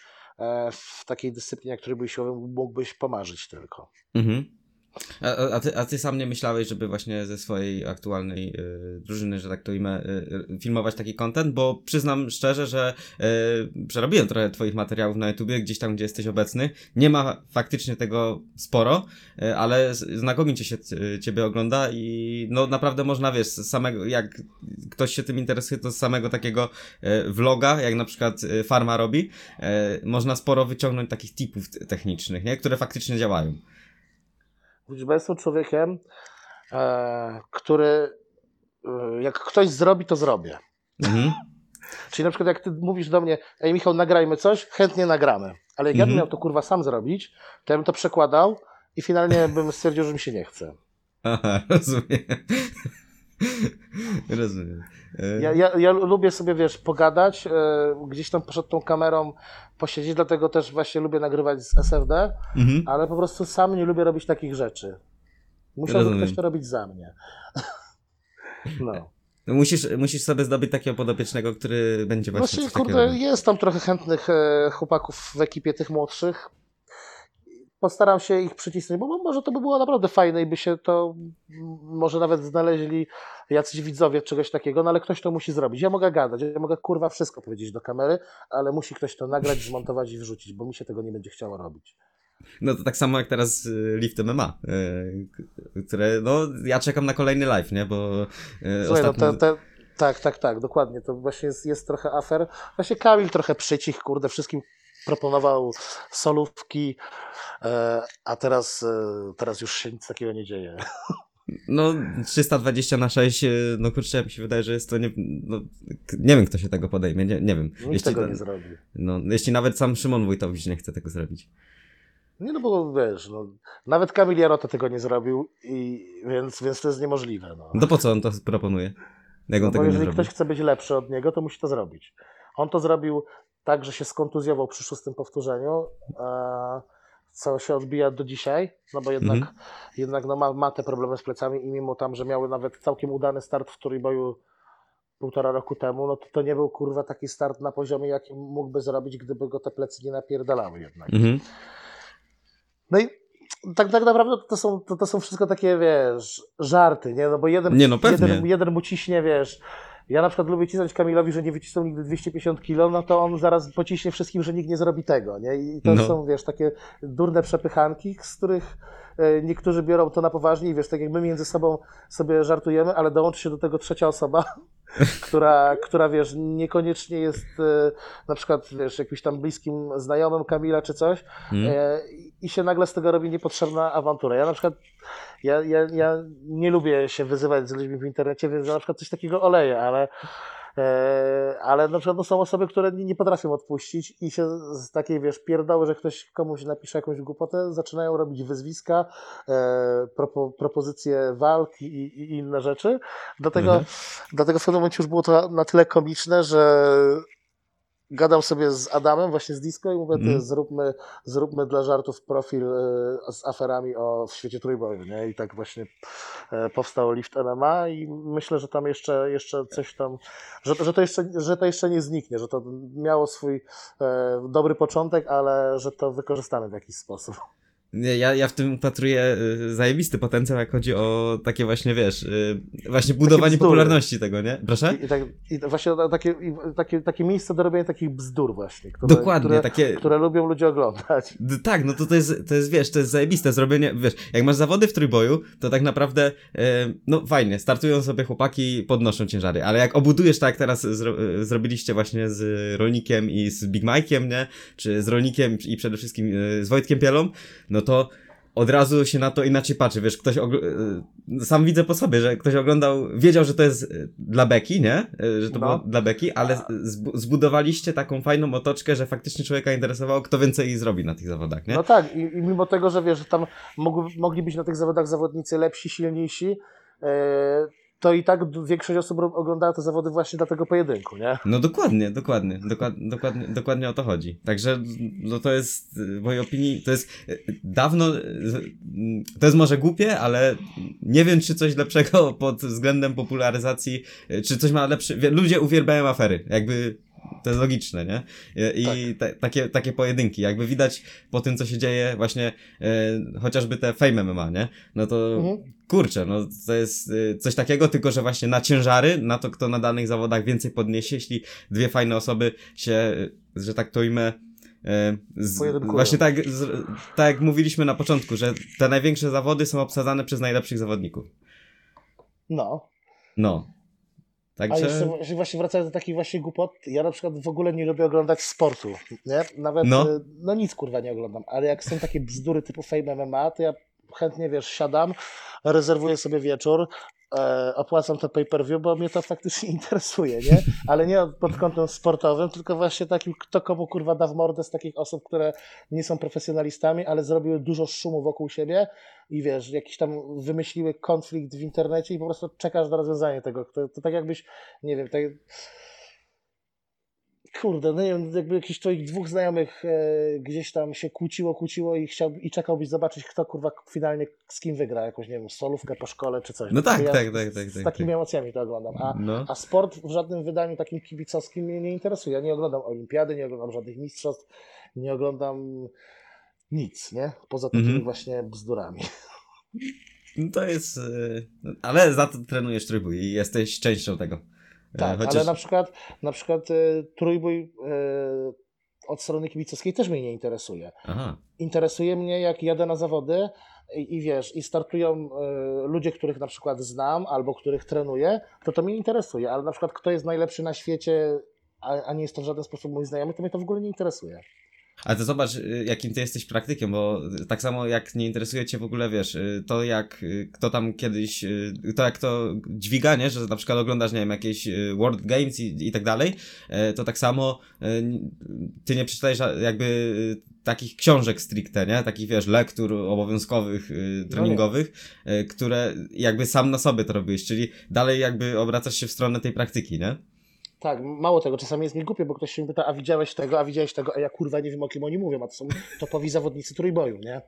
w takiej dyscyplinie, której byś mógłbyś pomarzyć tylko. Mhm. A, a, ty, a ty sam nie myślałeś, żeby właśnie ze swojej aktualnej y, drużyny, że tak to imię, y, y, filmować taki content? Bo przyznam szczerze, że y, przerobiłem trochę twoich materiałów na YouTubie, gdzieś tam, gdzie jesteś obecny. Nie ma faktycznie tego sporo, y, ale znakomicie się ciebie ogląda i no naprawdę można, wiesz, samego, jak ktoś się tym interesuje, to z samego takiego y, vloga, jak na przykład Farma robi, można sporo wyciągnąć takich tipów technicznych, nie? które faktycznie działają. Bo jestem człowiekiem, e, który e, jak ktoś zrobi, to zrobię. Mhm. Czyli na przykład jak ty mówisz do mnie, ej Michał, nagrajmy coś, chętnie nagramy. Ale jak mhm. ja bym mhm. miał to kurwa sam zrobić, to ja bym to przekładał i finalnie bym stwierdził, że mi się nie chce. Aha, rozumiem. Rozumiem. E, ja, ja, ja, lubię sobie, wiesz, pogadać, e, gdzieś tam przed tą kamerą posiedzieć, dlatego też właśnie lubię nagrywać z SFD, mhm. ale po prostu sam nie lubię robić takich rzeczy. Musiałby ktoś to robić za mnie. no. No musisz, musisz sobie zdobyć takiego podopiecznego, który będzie właśnie. Właśnie, kurde, jest tam trochę chętnych e, chłopaków w ekipie tych młodszych postaram się ich przycisnąć, bo może to by było naprawdę fajne i by się to może nawet znaleźli jacyś widzowie czegoś takiego, no ale ktoś to musi zrobić. Ja mogę gadać, ja mogę kurwa wszystko powiedzieć do kamery, ale musi ktoś to nagrać, zmontować i wrzucić, bo mi się tego nie będzie chciało robić. No to tak samo jak teraz Lift MMA, które, no ja czekam na kolejny live, nie, bo e, Słuchaj, ostatnio... no te, te... Tak, tak, tak, dokładnie. To właśnie jest, jest trochę afer. Właśnie Kamil trochę przycich, kurde, wszystkim proponował solówki, e, a teraz, e, teraz już się nic takiego nie dzieje. No, 320 na 6, e, no kurczę, mi się wydaje, że jest to nie, no, nie wiem, kto się tego podejmie, nie, nie wiem. Nikt jeśli tego nie zrobi. No, jeśli nawet sam Szymon Wójtowicz nie chce tego zrobić. Nie, no bo wiesz, no, nawet Kamil Jarota tego nie zrobił, i, więc, więc to jest niemożliwe. No. no po co on to proponuje? Jak on no, tego bo jeżeli ktoś chce być lepszy od niego, to musi to zrobić. On to zrobił tak, że się skontuzjował przy szóstym powtórzeniu, e, co się odbija do dzisiaj, no bo jednak, mm. jednak no ma, ma te problemy z plecami i mimo tam, że miały nawet całkiem udany start w Trójboju półtora roku temu, no to to nie był kurwa taki start na poziomie, jaki mógłby zrobić, gdyby go te plecy nie napierdalały jednak. Mm. No i tak, tak naprawdę to są, to, to są wszystko takie, wiesz, żarty, nie? No bo jeden, nie, no jeden, jeden mu ciśnie, wiesz, ja na przykład lubię cisnąć Kamilowi, że nie wycisnął nigdy 250 kilo, no to on zaraz pociśnie wszystkim, że nikt nie zrobi tego, nie? I to no. są, wiesz, takie durne przepychanki, z których e, niektórzy biorą to na poważnie i wiesz, tak jak my między sobą sobie żartujemy, ale dołączy się do tego trzecia osoba, która, która wiesz, niekoniecznie jest e, na przykład, wiesz, jakimś tam bliskim znajomym Kamila czy coś hmm. I się nagle z tego robi niepotrzebna awantura. Ja na przykład, ja, ja, ja nie lubię się wyzywać z ludźmi w internecie, więc na przykład coś takiego oleję, ale E, ale na przykład no, są osoby, które nie, nie potrafią odpuścić i się z takiej, wiesz, pierdoły, że ktoś komuś napisze jakąś głupotę, zaczynają robić wyzwiska, e, propo, propozycje walk i, i, inne rzeczy. Dlatego, mhm. dlatego w pewnym momencie już było to na tyle komiczne, że gadam sobie z Adamem, właśnie z Disco i mówię, mm. zróbmy, zróbmy dla żartów profil y, z aferami o, w świecie trójboju, nie? I tak właśnie y, powstał Lift MMA i myślę, że tam jeszcze, jeszcze coś tam, że, że, to jeszcze, że to jeszcze nie zniknie, że to miało swój y, dobry początek, ale że to wykorzystamy w jakiś sposób. Ja, ja w tym patruję y, zajebisty potencjał, jak chodzi o takie właśnie, wiesz, y, właśnie budowanie popularności tego, nie? Proszę? I, i, tak, i właśnie takie, i, takie, takie miejsce do robienia takich bzdur właśnie. Które, Dokładnie, które, takie... Które lubią ludzie oglądać. Tak, no to to jest, to jest, wiesz, to jest zajebiste zrobienie, wiesz, jak masz zawody w trójboju, to tak naprawdę, y, no fajnie, startują sobie chłopaki, podnoszą ciężary, ale jak obudujesz tak jak teraz zro, zrobiliście właśnie z Rolnikiem i z Big Mike'iem, nie? Czy z Rolnikiem i przede wszystkim z Wojtkiem Pielą, no to od razu się na to inaczej patrzy, wiesz, ktoś, y, sam widzę po sobie, że ktoś oglądał, wiedział, że to jest y, dla Beki, nie? Y, że to no. było dla Beki, ale zbudowaliście taką fajną otoczkę, że faktycznie człowieka interesowało, kto więcej zrobi na tych zawodach, nie? No tak, i, i mimo tego, że wiesz, że tam mogli, mogli być na tych zawodach zawodnicy lepsi, silniejsi, yy to i tak większość osób oglądała te zawody właśnie dla tego pojedynku, nie? No dokładnie, dokładnie, dokładnie, dokładnie, dokładnie o to chodzi. Także no to jest, w mojej opinii, to jest dawno, to jest może głupie, ale nie wiem, czy coś lepszego pod względem popularyzacji, czy coś ma lepszy, ludzie uwielbiają afery, jakby to jest logiczne, nie? I Tak. takie, takie pojedynki, jakby widać po tym, co się dzieje, właśnie e, chociażby te Fame MMA, nie? No to Mhm. kurczę, no to jest e, coś takiego, tylko że właśnie na ciężary, na to, kto na danych zawodach więcej podniesie, jeśli dwie fajne osoby się, że tak to ujmę, e, z, właśnie tak, z, tak jak mówiliśmy na początku, że te największe zawody są obsadzane przez najlepszych zawodników. No. No. A Także... jeszcze właśnie- właśnie wracając do takich właśnie głupot, ja na przykład w ogóle nie lubię oglądać sportu, nie? Nawet, No. no, no nic kurwa nie oglądam, ale jak są takie bzdury typu Fame MMA, to ja chętnie, wiesz, siadam, rezerwuję sobie wieczór, e, opłacam to pay-per-view, bo mnie to faktycznie interesuje, nie? Ale nie pod kątem sportowym, tylko właśnie takim, kto komu kurwa da w mordę z takich osób, które nie są profesjonalistami, ale zrobiły dużo szumu wokół siebie i wiesz, jakiś tam wymyśliły konflikt w internecie i po prostu czekasz na rozwiązanie tego. To, to tak jakbyś, nie wiem, tak... Kurde, no nie wiem, jakby jakichś twoich dwóch znajomych e, gdzieś tam się kłóciło, kłóciło i chciał i czekałbyś zobaczyć, kto kurwa finalnie z kim wygra, jakąś, nie wiem, solówkę po szkole czy coś. No tak, ja tak, z- tak, tak, Z, tak, takimi tak. emocjami to oglądam. A, No. a sport w żadnym wydaniu takim kibicowskim mnie nie interesuje. Ja nie oglądam olimpiady, nie oglądam żadnych mistrzostw, nie oglądam nic, nie? Poza takimi Mhm. właśnie bzdurami. No To jest. e, Ale za to trenujesz trybu i jesteś częścią tego. E, Tak, Chociaż... ale na przykład, na przykład e, trójbój e, od strony kibicowskiej też mnie nie interesuje. Aha. Interesuje mnie, jak jadę na zawody i, i wiesz, i startują ludzie, których na przykład znam albo których trenuję, to to mnie interesuje, ale na przykład kto jest najlepszy na świecie, a, a nie jest to w żaden sposób mój znajomy, to mnie to w ogóle nie interesuje. Ale to zobacz, y, jakim ty jesteś praktykiem, bo tak samo jak nie interesuje cię w ogóle, wiesz, y, to jak y, kto tam kiedyś, to jak to dźwiga, nie, że na przykład oglądasz, nie wiem, jakieś World Games i, i tak dalej, e, to tak samo y, ty nie przeczytajesz jakby takich książek stricte, nie, takich, wiesz, lektur obowiązkowych, y, treningowych, y, które jakby sam na sobie to robisz, czyli dalej jakby obracasz się w stronę tej praktyki, nie? Tak, mało tego, czasami jest mi głupio, bo ktoś się pyta, a widziałeś tego, a widziałeś tego, a ja kurwa nie wiem o kim oni mówią, a to są topowi zawodnicy trójboju, nie?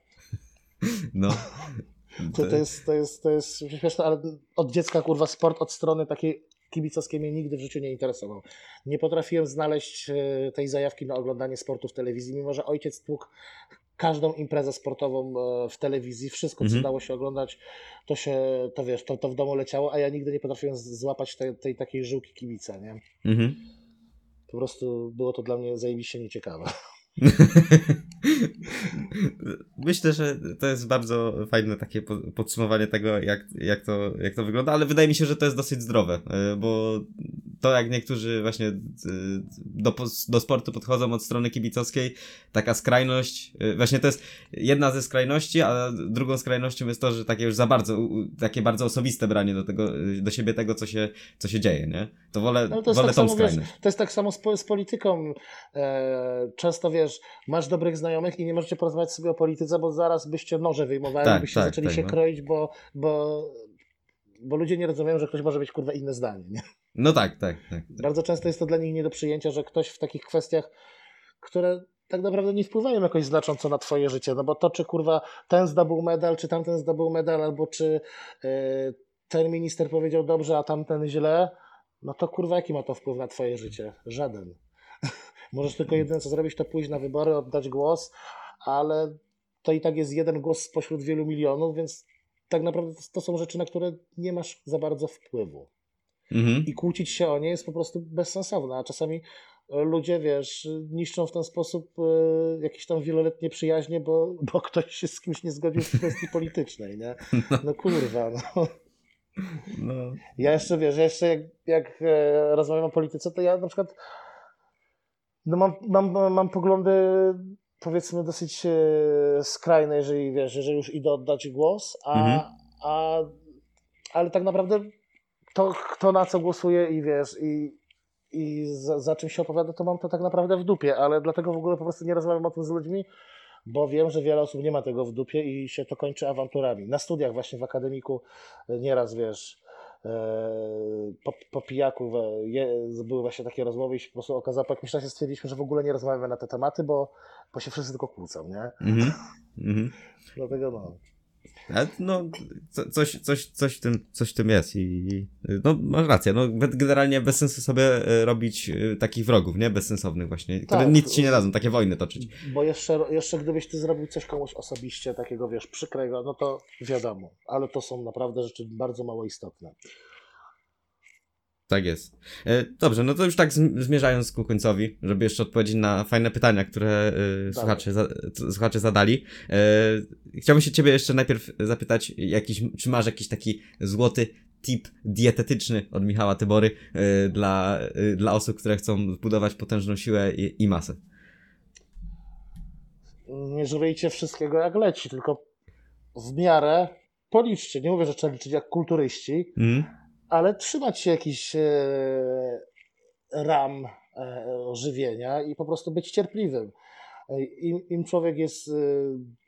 No. To, to, jest, to, jest, to jest śmieszne, ale od dziecka kurwa sport od strony takiej kibicowskiej mnie nigdy w życiu nie interesował. Nie potrafiłem znaleźć e, tej zajawki na oglądanie sportu w telewizji, mimo że ojciec tłukł każdą imprezę sportową e, w telewizji, wszystko co Mhm. dało się oglądać, to się, to wiesz, to, to w domu leciało, a ja nigdy nie potrafiłem złapać tej, tej takiej żyłki kibica, nie? Mhm. Po prostu było to dla mnie zajebiście nieciekawe. Myślę, że to jest bardzo fajne takie po- podsumowanie tego, jak, jak, to, jak to wygląda, ale wydaje mi się, że to jest dosyć zdrowe, y, bo to jak niektórzy właśnie y, do, do sportu podchodzą od strony kibicowskiej, taka skrajność, y, właśnie to jest jedna ze skrajności, a drugą skrajnością jest to, że takie już za bardzo, takie bardzo osobiste branie do tego, y, do siebie tego, co się, co się dzieje, nie? To wolę, No to wolę tak tą samo, wiesz, skrajność. To jest tak samo z, po- z polityką. E, często wiesz, masz dobrych znajomych i nie możecie porozmawiać sobie o polityce, bo zaraz byście noże wyjmowali, Tak, byście tak, zaczęli tak, się no. kroić, bo, bo, bo ludzie nie rozumieją, że ktoś może mieć kurwa inne zdanie. Nie? No tak, tak, tak. tak. Bardzo często jest to dla nich nie do przyjęcia, że ktoś w takich kwestiach, które tak naprawdę nie wpływają jakoś znacząco na twoje życie, no bo to czy kurwa ten zdobył medal, czy tamten zdobył medal, albo czy e, ten minister powiedział dobrze, a tamten źle, no to kurwa jaki ma to wpływ na twoje życie? Żaden. Możesz tylko jedyne co zrobić, to pójść na wybory, oddać głos, ale to i tak jest jeden głos spośród wielu milionów, więc tak naprawdę to- są rzeczy, na które nie masz za bardzo wpływu Mhm. i kłócić się o nie jest po prostu bezsensowne, a czasami e, ludzie, wiesz, niszczą w ten sposób e, jakieś tam wieloletnie przyjaźnie, bo, bo ktoś się z kimś nie zgodził w kwestii politycznej, nie? No kurwa, no. No. Ja jeszcze, wiesz, ja jeszcze jak, jak e, rozmawiam o polityce, to ja na przykład no mam, mam, mam poglądy powiedzmy dosyć e, skrajne, jeżeli wiesz, jeżeli już idę oddać głos, a, Mhm. a ale tak naprawdę to kto na co głosuje i wiesz, i, i za, za czym się opowiada, to mam to tak naprawdę w dupie, ale dlatego w ogóle po prostu nie rozmawiam o tym z ludźmi, bo wiem, że wiele osób nie ma tego w dupie i się to kończy awanturami. Na studiach właśnie w akademiku e, nieraz, wiesz, po, po pijaku je, były właśnie takie rozmowy i się po prostu okazało, po jakimś czasie stwierdziliśmy, że w ogóle nie rozmawiamy na te tematy, bo, bo się wszyscy tylko kłócą, nie? Mhm. Mhm. Dlatego no. Ale no, co, coś, coś, coś, w tym, coś w tym jest i no masz rację, no generalnie bez sensu sobie e, robić e, takich wrogów, nie? Bezsensownych właśnie, które Tak. nic ci nie dadzą, takie wojny toczyć. Bo jeszcze, jeszcze gdybyś ty zrobił coś komuś osobiście, takiego wiesz, przykrego, no to wiadomo, ale to są naprawdę rzeczy bardzo mało istotne. Tak jest. E, Dobrze, no to już tak zm- zmierzając ku końcowi, żeby jeszcze odpowiedzieć na fajne pytania, które e, słuchacze, za, słuchacze zadali. E, Chciałbym się ciebie jeszcze najpierw zapytać, jakiś, czy masz jakiś taki złoty tip dietetyczny od Michała Tybory dla, dla osób, które chcą zbudować potężną siłę i, i masę? Nie żryjcie wszystkiego jak leci, tylko w miarę policzcie. Nie mówię, że trzeba liczyć jak kulturyści, Mm? Ale trzymać się jakichś e, ram e, żywienia i po prostu być cierpliwym. E, Im, Im człowiek jest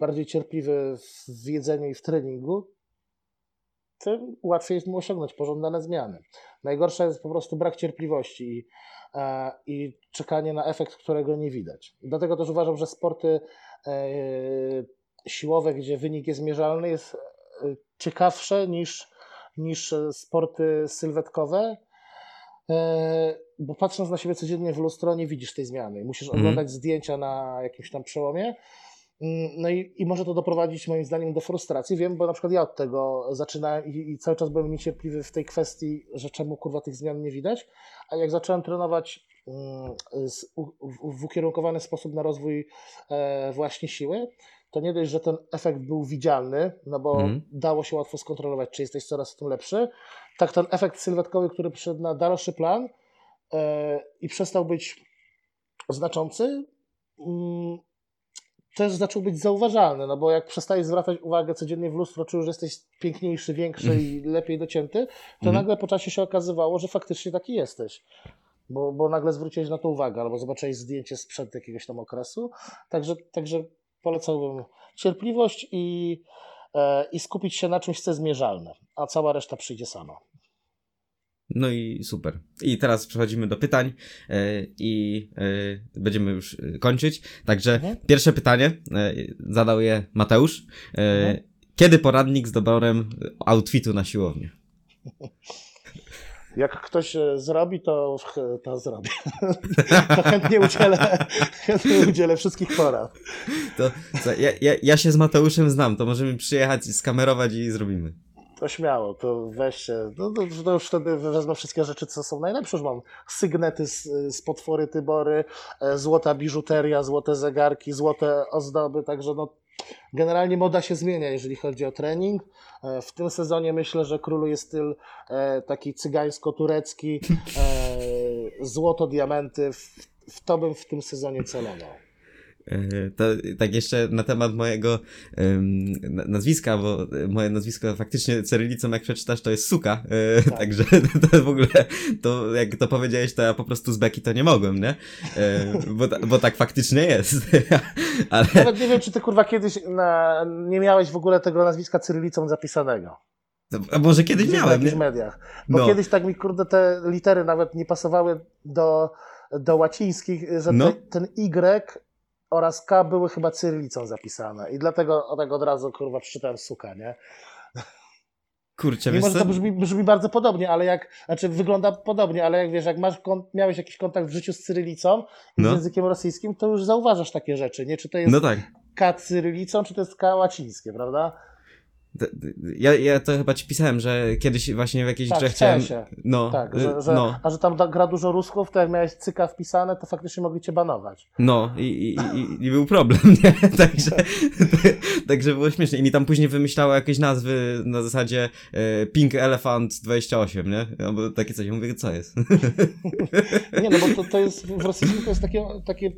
bardziej cierpliwy w jedzeniu i w treningu, tym łatwiej jest mu osiągnąć pożądane zmiany. Najgorsza jest po prostu brak cierpliwości i, i czekanie na efekt, którego nie widać. Dlatego też uważam, że sporty siłowe, gdzie wynik jest mierzalny, jest ciekawsze niż, niż e, sporty sylwetkowe, e, bo patrząc na siebie codziennie w lustro, nie widzisz tej zmiany. Musisz Mhm. oglądać zdjęcia na jakimś tam przełomie. Mm, No i, i może to doprowadzić moim zdaniem do frustracji. Wiem, bo na przykład ja od tego zaczynałem i, i cały czas byłem niecierpliwy w tej kwestii, że czemu kurwa tych zmian nie widać. A jak zacząłem trenować mm, w ukierunkowany sposób na rozwój e, właśnie siły, to nie dość, że ten efekt był widzialny, no bo Mhm. dało się łatwo skontrolować, czy jesteś coraz w tym lepszy, tak ten efekt sylwetkowy, który przyszedł na dalszy plan e, i przestał być znaczący, mm, też zaczął być zauważalny, no bo jak przestajesz zwracać uwagę codziennie w lustro, czy już jesteś piękniejszy, większy i lepiej docięty, to Mhm. nagle po czasie się okazywało, że faktycznie taki jesteś. Bo, bo nagle zwróciłeś na to uwagę, albo zobaczyłeś zdjęcie sprzed jakiegoś tam okresu. Także, także polecałbym cierpliwość i, e, i skupić się na czymś, co jest mierzalne, a cała reszta przyjdzie sama. No i super. I teraz przechodzimy do pytań e, i e, będziemy już kończyć. Także Mhm. pierwsze pytanie zadał je Mateusz. Mhm. Kiedy poradnik z doborem outfitu na siłownię? Jak ktoś e, zrobi, to, to zrobi. to chętnie udzielę, chętnie udzielę wszystkich porad. To, co, ja, ja, ja się z Mateuszem znam, to możemy przyjechać, skamerować i zrobimy. To śmiało, to weźcie. No, to, to już wtedy wezmę wszystkie rzeczy, co są najlepsze. Już mam sygnety z, z potwory Tybory, e, złota biżuteria, złote zegarki, złote ozdoby, także no, generalnie moda się zmienia, jeżeli chodzi o trening. E, W tym sezonie myślę, że króluje styl e, taki cygańsko-turecki, e, złoto, diamenty. W, w to bym w tym sezonie celował. E, To tak jeszcze na temat mojego na- nazwiska, bo e, moje nazwisko faktycznie cyrylicą jak przeczytasz to jest suka, e, Tak. także to w ogóle, to jak to powiedziałeś, to ja po prostu z beki to nie mogłem, nie? Bo, bo tak faktycznie jest. Ale Nawet nie wiem, czy ty kurwa kiedyś na, nie miałeś w ogóle tego nazwiska cyrylicą zapisanego. a może kiedyś Gdzieś miałem, w jakichś mediach. Bo No. kiedyś tak mi, kurde, te litery nawet nie pasowały do, do łacińskich, że No. te, ten Y oraz K były chyba cyrylicą zapisane. I dlatego tak od razu, kurwa, przeczytałem suka, nie? Kurczę, Mimo, że to brzmi, brzmi bardzo podobnie, ale jak, znaczy wygląda podobnie, ale jak wiesz, jak masz, miałeś jakiś kontakt w życiu z cyrylicą i No. z językiem rosyjskim, to już zauważasz takie rzeczy, nie? Czy to jest No tak. K cyrylicą, czy to jest K łacińskie, prawda? Ja, ja to chyba ci pisałem, że kiedyś właśnie w jakiejś Tak, grze chciałem się. No, Tak, y, że, że, no, a że tam gra dużo Rusków, to jak miałeś cyka wpisane, to faktycznie mogli cię banować. no i, i, i, i był problem, nie? Także, także było śmiesznie. I mi tam później wymyślało jakieś nazwy na zasadzie e, Pink Elephant 28, nie? Albo takie coś. Ja mówię, co jest? Nie, no bo to, to jest w rosyjskim to jest takie, takie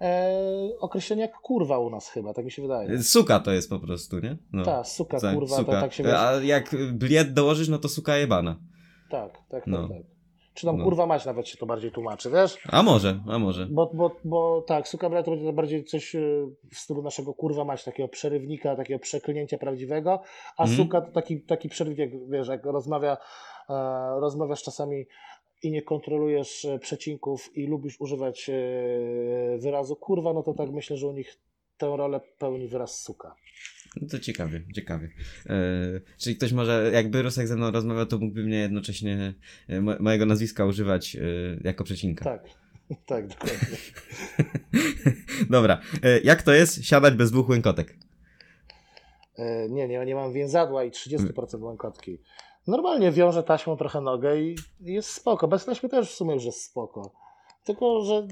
e, określenie jak kurwa u nas chyba, tak mi się wydaje. Suka to jest po prostu, nie? No. Ta, suka, Tak, kurwa, suka. to tak się wiesz. A jak bliet dołożysz, no to suka jebana. Tak, tak, tak, No. tak. Czy tam No. kurwa mać nawet się to bardziej tłumaczy, wiesz? A może, a może. Bo, bo, bo tak, suka brat to będzie to bardziej coś e, w stylu naszego kurwa mać, takiego przerywnika, takiego przeklinięcia prawdziwego, a Mhm. suka to taki, taki przerywnik, wiesz, jak rozmawia, e, rozmawiasz czasami i nie kontrolujesz e, przecinków i lubisz używać e, wyrazu kurwa, no to tak myślę, że u nich tę rolę pełni wyraz suka. No to ciekawie, ciekawie. E, czyli ktoś może, jakby Rusek ze mną rozmawiał, to mógłby mnie jednocześnie mo- mojego nazwiska używać jako przecinka. Tak, tak, dokładnie. Dobra, jak to jest siadać bez dwóch łękotek? Nie, nie, nie mam więzadła i 30% łąkotki. Normalnie wiążę taśmą trochę nogę i jest spoko. Bez taśmy też w sumie już jest spoko. Tylko, że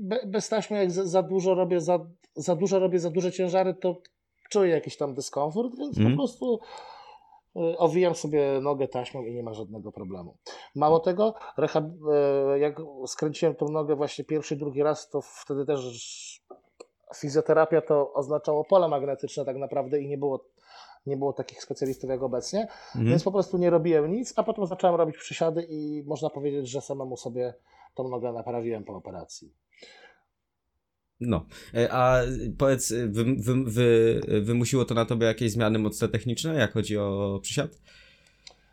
be, bez taśmy jak za, za dużo robię, za, za dużo robię za duże ciężary, to czuję jakiś tam dyskomfort, więc Mhm. po prostu e, owijam sobie nogę taśmą i nie ma żadnego problemu. Mało tego, e, jak skręciłem tą nogę właśnie pierwszy, drugi raz, to wtedy też fizjoterapia to oznaczało pole magnetyczne tak naprawdę i nie było, nie było takich specjalistów jak obecnie, Mhm. więc po prostu nie robiłem nic, a potem zacząłem robić przysiady i można powiedzieć, że samemu sobie tą nogę naprawiłem po operacji. No, E, a powiedz, wy, wy, wy, wymusiło to na tobie jakieś zmiany mocno techniczne, jak chodzi o przysiad?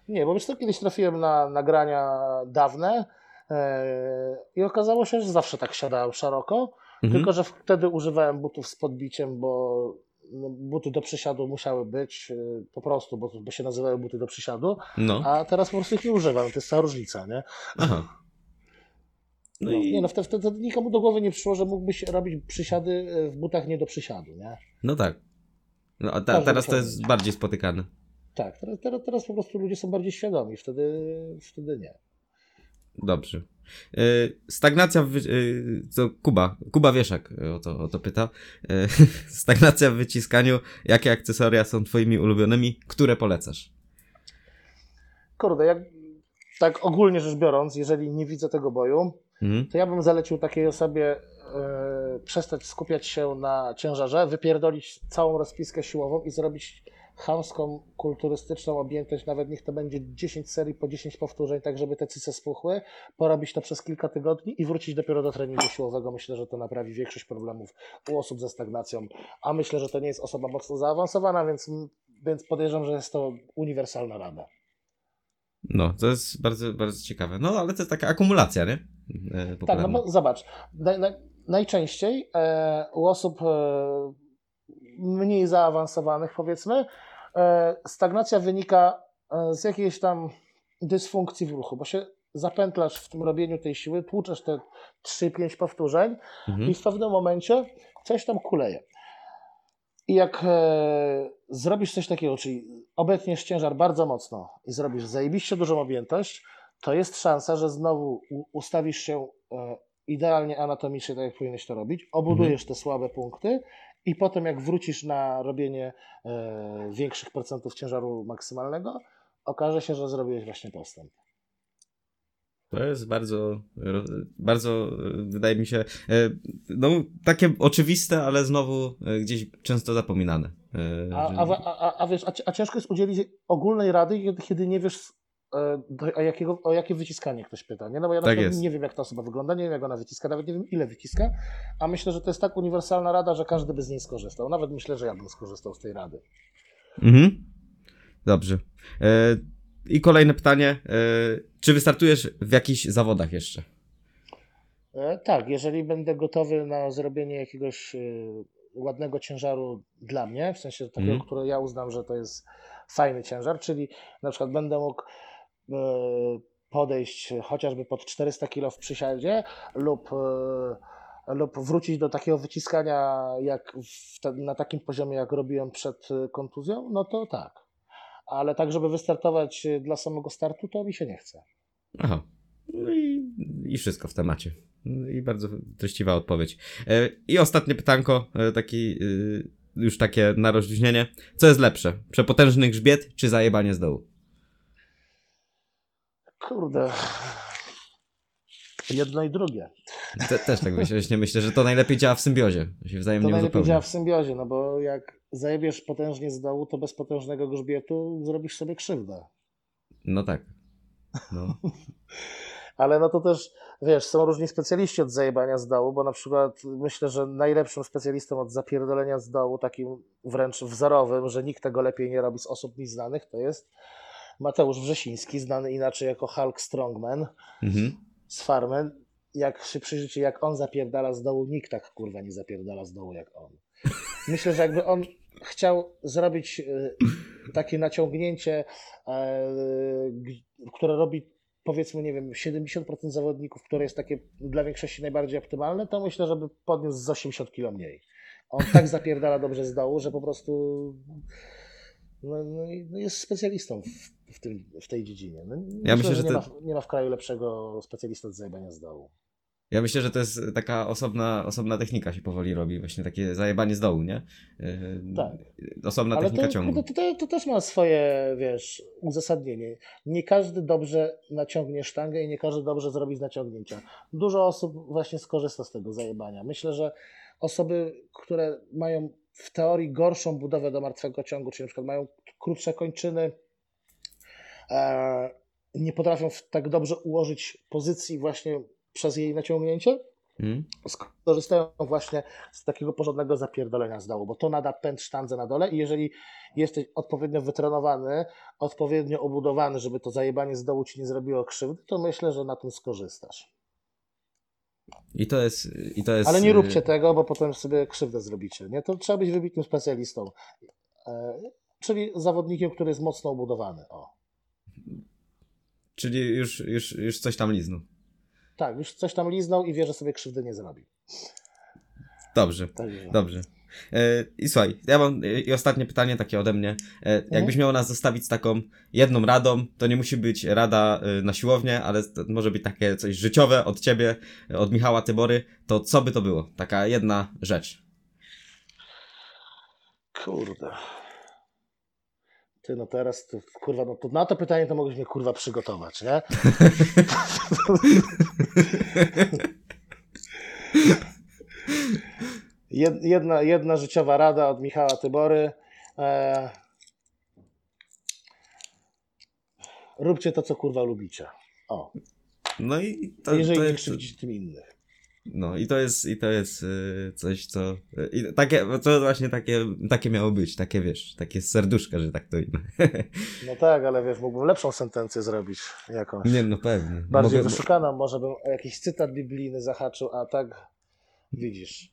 Nie, bo co, kiedyś trafiłem na nagrania dawne e, i okazało się, że zawsze tak siadałem szeroko, Mhm. tylko że wtedy używałem butów z podbiciem, bo no, buty do przysiadu musiały być e, po prostu, bo, bo się nazywały buty do przysiadu, No, a teraz po prostu ich nie używam, to jest ta różnica, nie? aha. No No, i, Nie no, wtedy, wtedy nikomu do głowy nie przyszło, że mógłbyś robić przysiady e, w butach nie do przysiadu, nie? no tak. No, a ta, teraz to jest bardziej spotykane. Tak, teraz, teraz, teraz po prostu ludzie są bardziej świadomi, wtedy, wtedy nie. Dobrze. E, Stagnacja, w, wy- e, to Kuba, Kuba Wieszak e, o to, o to pyta. E, Stagnacja w wyciskaniu, jakie akcesoria są twoimi ulubionymi, które polecasz? Kurde, jak tak ogólnie rzecz biorąc, jeżeli nie widzę tego boju, Mhm. to ja bym zalecił takiej osobie e, przestać skupiać się na ciężarze, wypierdolić całą rozpiskę siłową i zrobić chamską, kulturystyczną objętość, nawet niech to będzie 10 serii po 10 powtórzeń, tak żeby te cyce spuchły, porobić to przez kilka tygodni i wrócić dopiero do treningu siłowego. Myślę, że to naprawi większość problemów u osób ze stagnacją, a myślę, że to nie jest osoba mocno zaawansowana, więc, więc podejrzewam, że jest to uniwersalna rada. No, to jest bardzo, bardzo ciekawe. No, ale to jest taka akumulacja, nie? E, Tak, no popularna. bo zobacz, naj, naj, najczęściej e, u osób e, mniej zaawansowanych, powiedzmy, e, stagnacja wynika e, z jakiejś tam dysfunkcji w ruchu, bo się zapętlasz w tym robieniu tej siły, tłuczesz te 3-5 powtórzeń Mhm. i w pewnym momencie coś tam kuleje. I jak e, zrobisz coś takiego, czyli obetniesz ciężar bardzo mocno i zrobisz zajebiście dużą objętość, to jest szansa, że znowu ustawisz się e, idealnie anatomicznie, tak jak powinieneś to robić, obudujesz te słabe punkty i potem jak wrócisz na robienie e, większych procentów ciężaru maksymalnego, okaże się, że zrobiłeś właśnie postęp. To jest bardzo, bardzo, e, wydaje mi się, e, no takie oczywiste, ale znowu e, gdzieś często zapominane. A, a, a, a, wiesz, a, ciężko jest udzielić ogólnej rady, kiedy, nie wiesz, o, jakiego, o jakie wyciskanie ktoś pyta. Nie? No bo ja Tak nie wiem, jak ta osoba wygląda, nie wiem, jak ona wyciska, nawet nie wiem, ile wyciska, a myślę, że to jest tak uniwersalna rada, że każdy by z niej skorzystał. Nawet myślę, że ja bym skorzystał z tej rady. Mhm. Dobrze. E, I kolejne pytanie. E, czy wystartujesz w jakichś zawodach jeszcze? E, tak, jeżeli będę gotowy na zrobienie jakiegoś e, ładnego ciężaru dla mnie, w sensie takiego, Mhm. który ja uznam, że to jest fajny ciężar, czyli na przykład będę mógł e, podejść chociażby pod 400 kg w przysiadzie lub, e, lub wrócić do takiego wyciskania jak w na takim poziomie, jak robiłem przed e, kontuzją, no to tak. Ale tak, żeby wystartować e, dla samego startu, to mi się nie chce. Aha. No i, i wszystko w temacie. I bardzo treściwa odpowiedź. E, I ostatnie pytanko, e, taki, e, już takie na rozluźnienie. Co jest lepsze? Przepotężny grzbiet czy zajebanie z dołu? Kurde. Jedno i drugie. Te, też tak myślę, myślę, że to najlepiej działa w symbiozie. To się To wzajemnie najlepiej uzupełnia. działa w symbiozie, no bo jak zajebiesz potężnie z dołu, to bez potężnego grzbietu zrobisz sobie krzywdę. No tak. No. Ale no to też, wiesz, są różni specjaliści od zajebania z dołu, bo na przykład myślę, że najlepszym specjalistą od zapierdolenia z dołu, takim wręcz wzorowym, że nikt tego lepiej nie robi z osób mi znanych, to jest Mateusz Wrzesiński, znany inaczej jako Hulk Strongman Mhm. z Farmy. Jak się przyjrzycie, jak on zapierdala z dołu, nikt tak kurwa nie zapierdala z dołu jak on. Myślę, że jakby on chciał zrobić e, takie naciągnięcie, e, które robi powiedzmy, nie wiem, 70% zawodników, które jest takie dla większości najbardziej optymalne, to myślę, żeby podniósł z 80 kg mniej. On tak zapierdala dobrze z dołu, że po prostu no, no, no jest specjalistą w, w, tym, w tej dziedzinie. No, myślę, że nie, to- ma, nie ma w kraju lepszego specjalista od zajebania z dołu. Ja myślę, że to jest taka osobna, osobna technika się powoli robi, właśnie takie zajebanie z dołu, nie? Yy, Tak. Osobna Ale technika to, ciągu. to, to, to też ma swoje, wiesz, uzasadnienie. Nie każdy dobrze naciągnie sztangę i nie każdy dobrze zrobi z naciągnięcia. Dużo osób właśnie skorzysta z tego zajebania. Myślę, że osoby, które mają w teorii gorszą budowę do martwego ciągu, czyli na przykład mają krótsze kończyny, e, nie potrafią tak dobrze ułożyć pozycji właśnie przez jej naciągnięcie, Hmm? skorzystają właśnie z takiego porządnego zapierdolenia z dołu, bo to nada pęd sztandze na dole i jeżeli jesteś odpowiednio wytrenowany, odpowiednio obudowany, żeby to zajebanie z dołu ci nie zrobiło krzywdy, to myślę, że na tym skorzystasz. I to jest. I to jest Ale nie róbcie tego, bo potem sobie krzywdę zrobicie. Nie? To trzeba być wybitnym specjalistą. E, czyli zawodnikiem, który jest mocno obudowany. O. Czyli już, już, już coś tam liznął. Tak, już coś tam liznął i wie, że sobie krzywdy nie zrobi. Dobrze. Także. Dobrze. E, I słuchaj, ja mam e, i ostatnie pytanie takie ode mnie. E, jakbyś miał nas zostawić z taką jedną radą, to nie musi być rada na siłownię, ale może być takie coś życiowe od ciebie, od Michała Tybory, to co by to było? Taka jedna rzecz. Kurde. Ty, no teraz, to, kurwa, no to na to pytanie to mogłeś mnie, kurwa, przygotować, nie? jedna, jedna życiowa rada od Michała Tybory. E, róbcie to, co kurwa lubicie. O, No i to, jeżeli to nie jest, krzywdzicie tym innych. no i to jest, i to jest e, coś, co, i takie, to właśnie takie, takie miało być, takie wiesz, takie serduszka, że tak to inne. No tak, ale wiesz, mógłbym lepszą sentencję zrobić jakąś. nie, no pewnie. bardziej Mogę- wyszukaną, może bym o jakiś cytat biblijny zahaczył, a tak widzisz.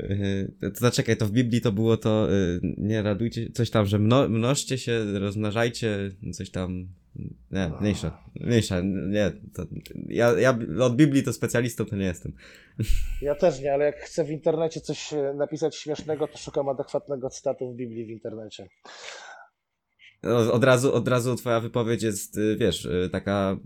Yy, To zaczekaj, to w Biblii to było to, yy, nie radujcie, coś tam, że mno, mnożcie się, rozmnażajcie, coś tam, nie, mniejsza, mniejsza, nie, to, ja, ja od Biblii to specjalistą to nie jestem. Ja też nie, ale jak chcę w internecie coś e, napisać śmiesznego, to szukam adekwatnego cytatu w Biblii w internecie. No, Od razu, od razu twoja wypowiedź jest, yy, wiesz, taka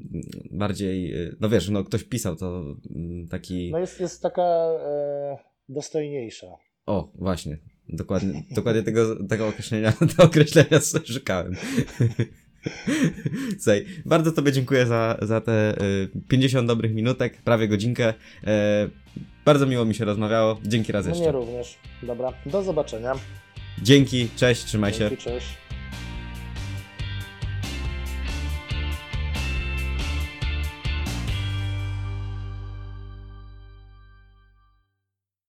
bardziej, no wiesz, no ktoś pisał to mm, taki, No jest, jest taka e, dostojniejsza. o, właśnie, dokładnie, dokładnie tego, tego określenia, tego określenia szukałem. Słuchaj, bardzo Tobie dziękuję za, za te y, 50 dobrych minutek, prawie godzinkę. E, bardzo miło mi się rozmawiało. Dzięki raz Mnie jeszcze. również. Dobra, do zobaczenia. Dzięki, cześć, trzymaj się. Dzięki, cześć.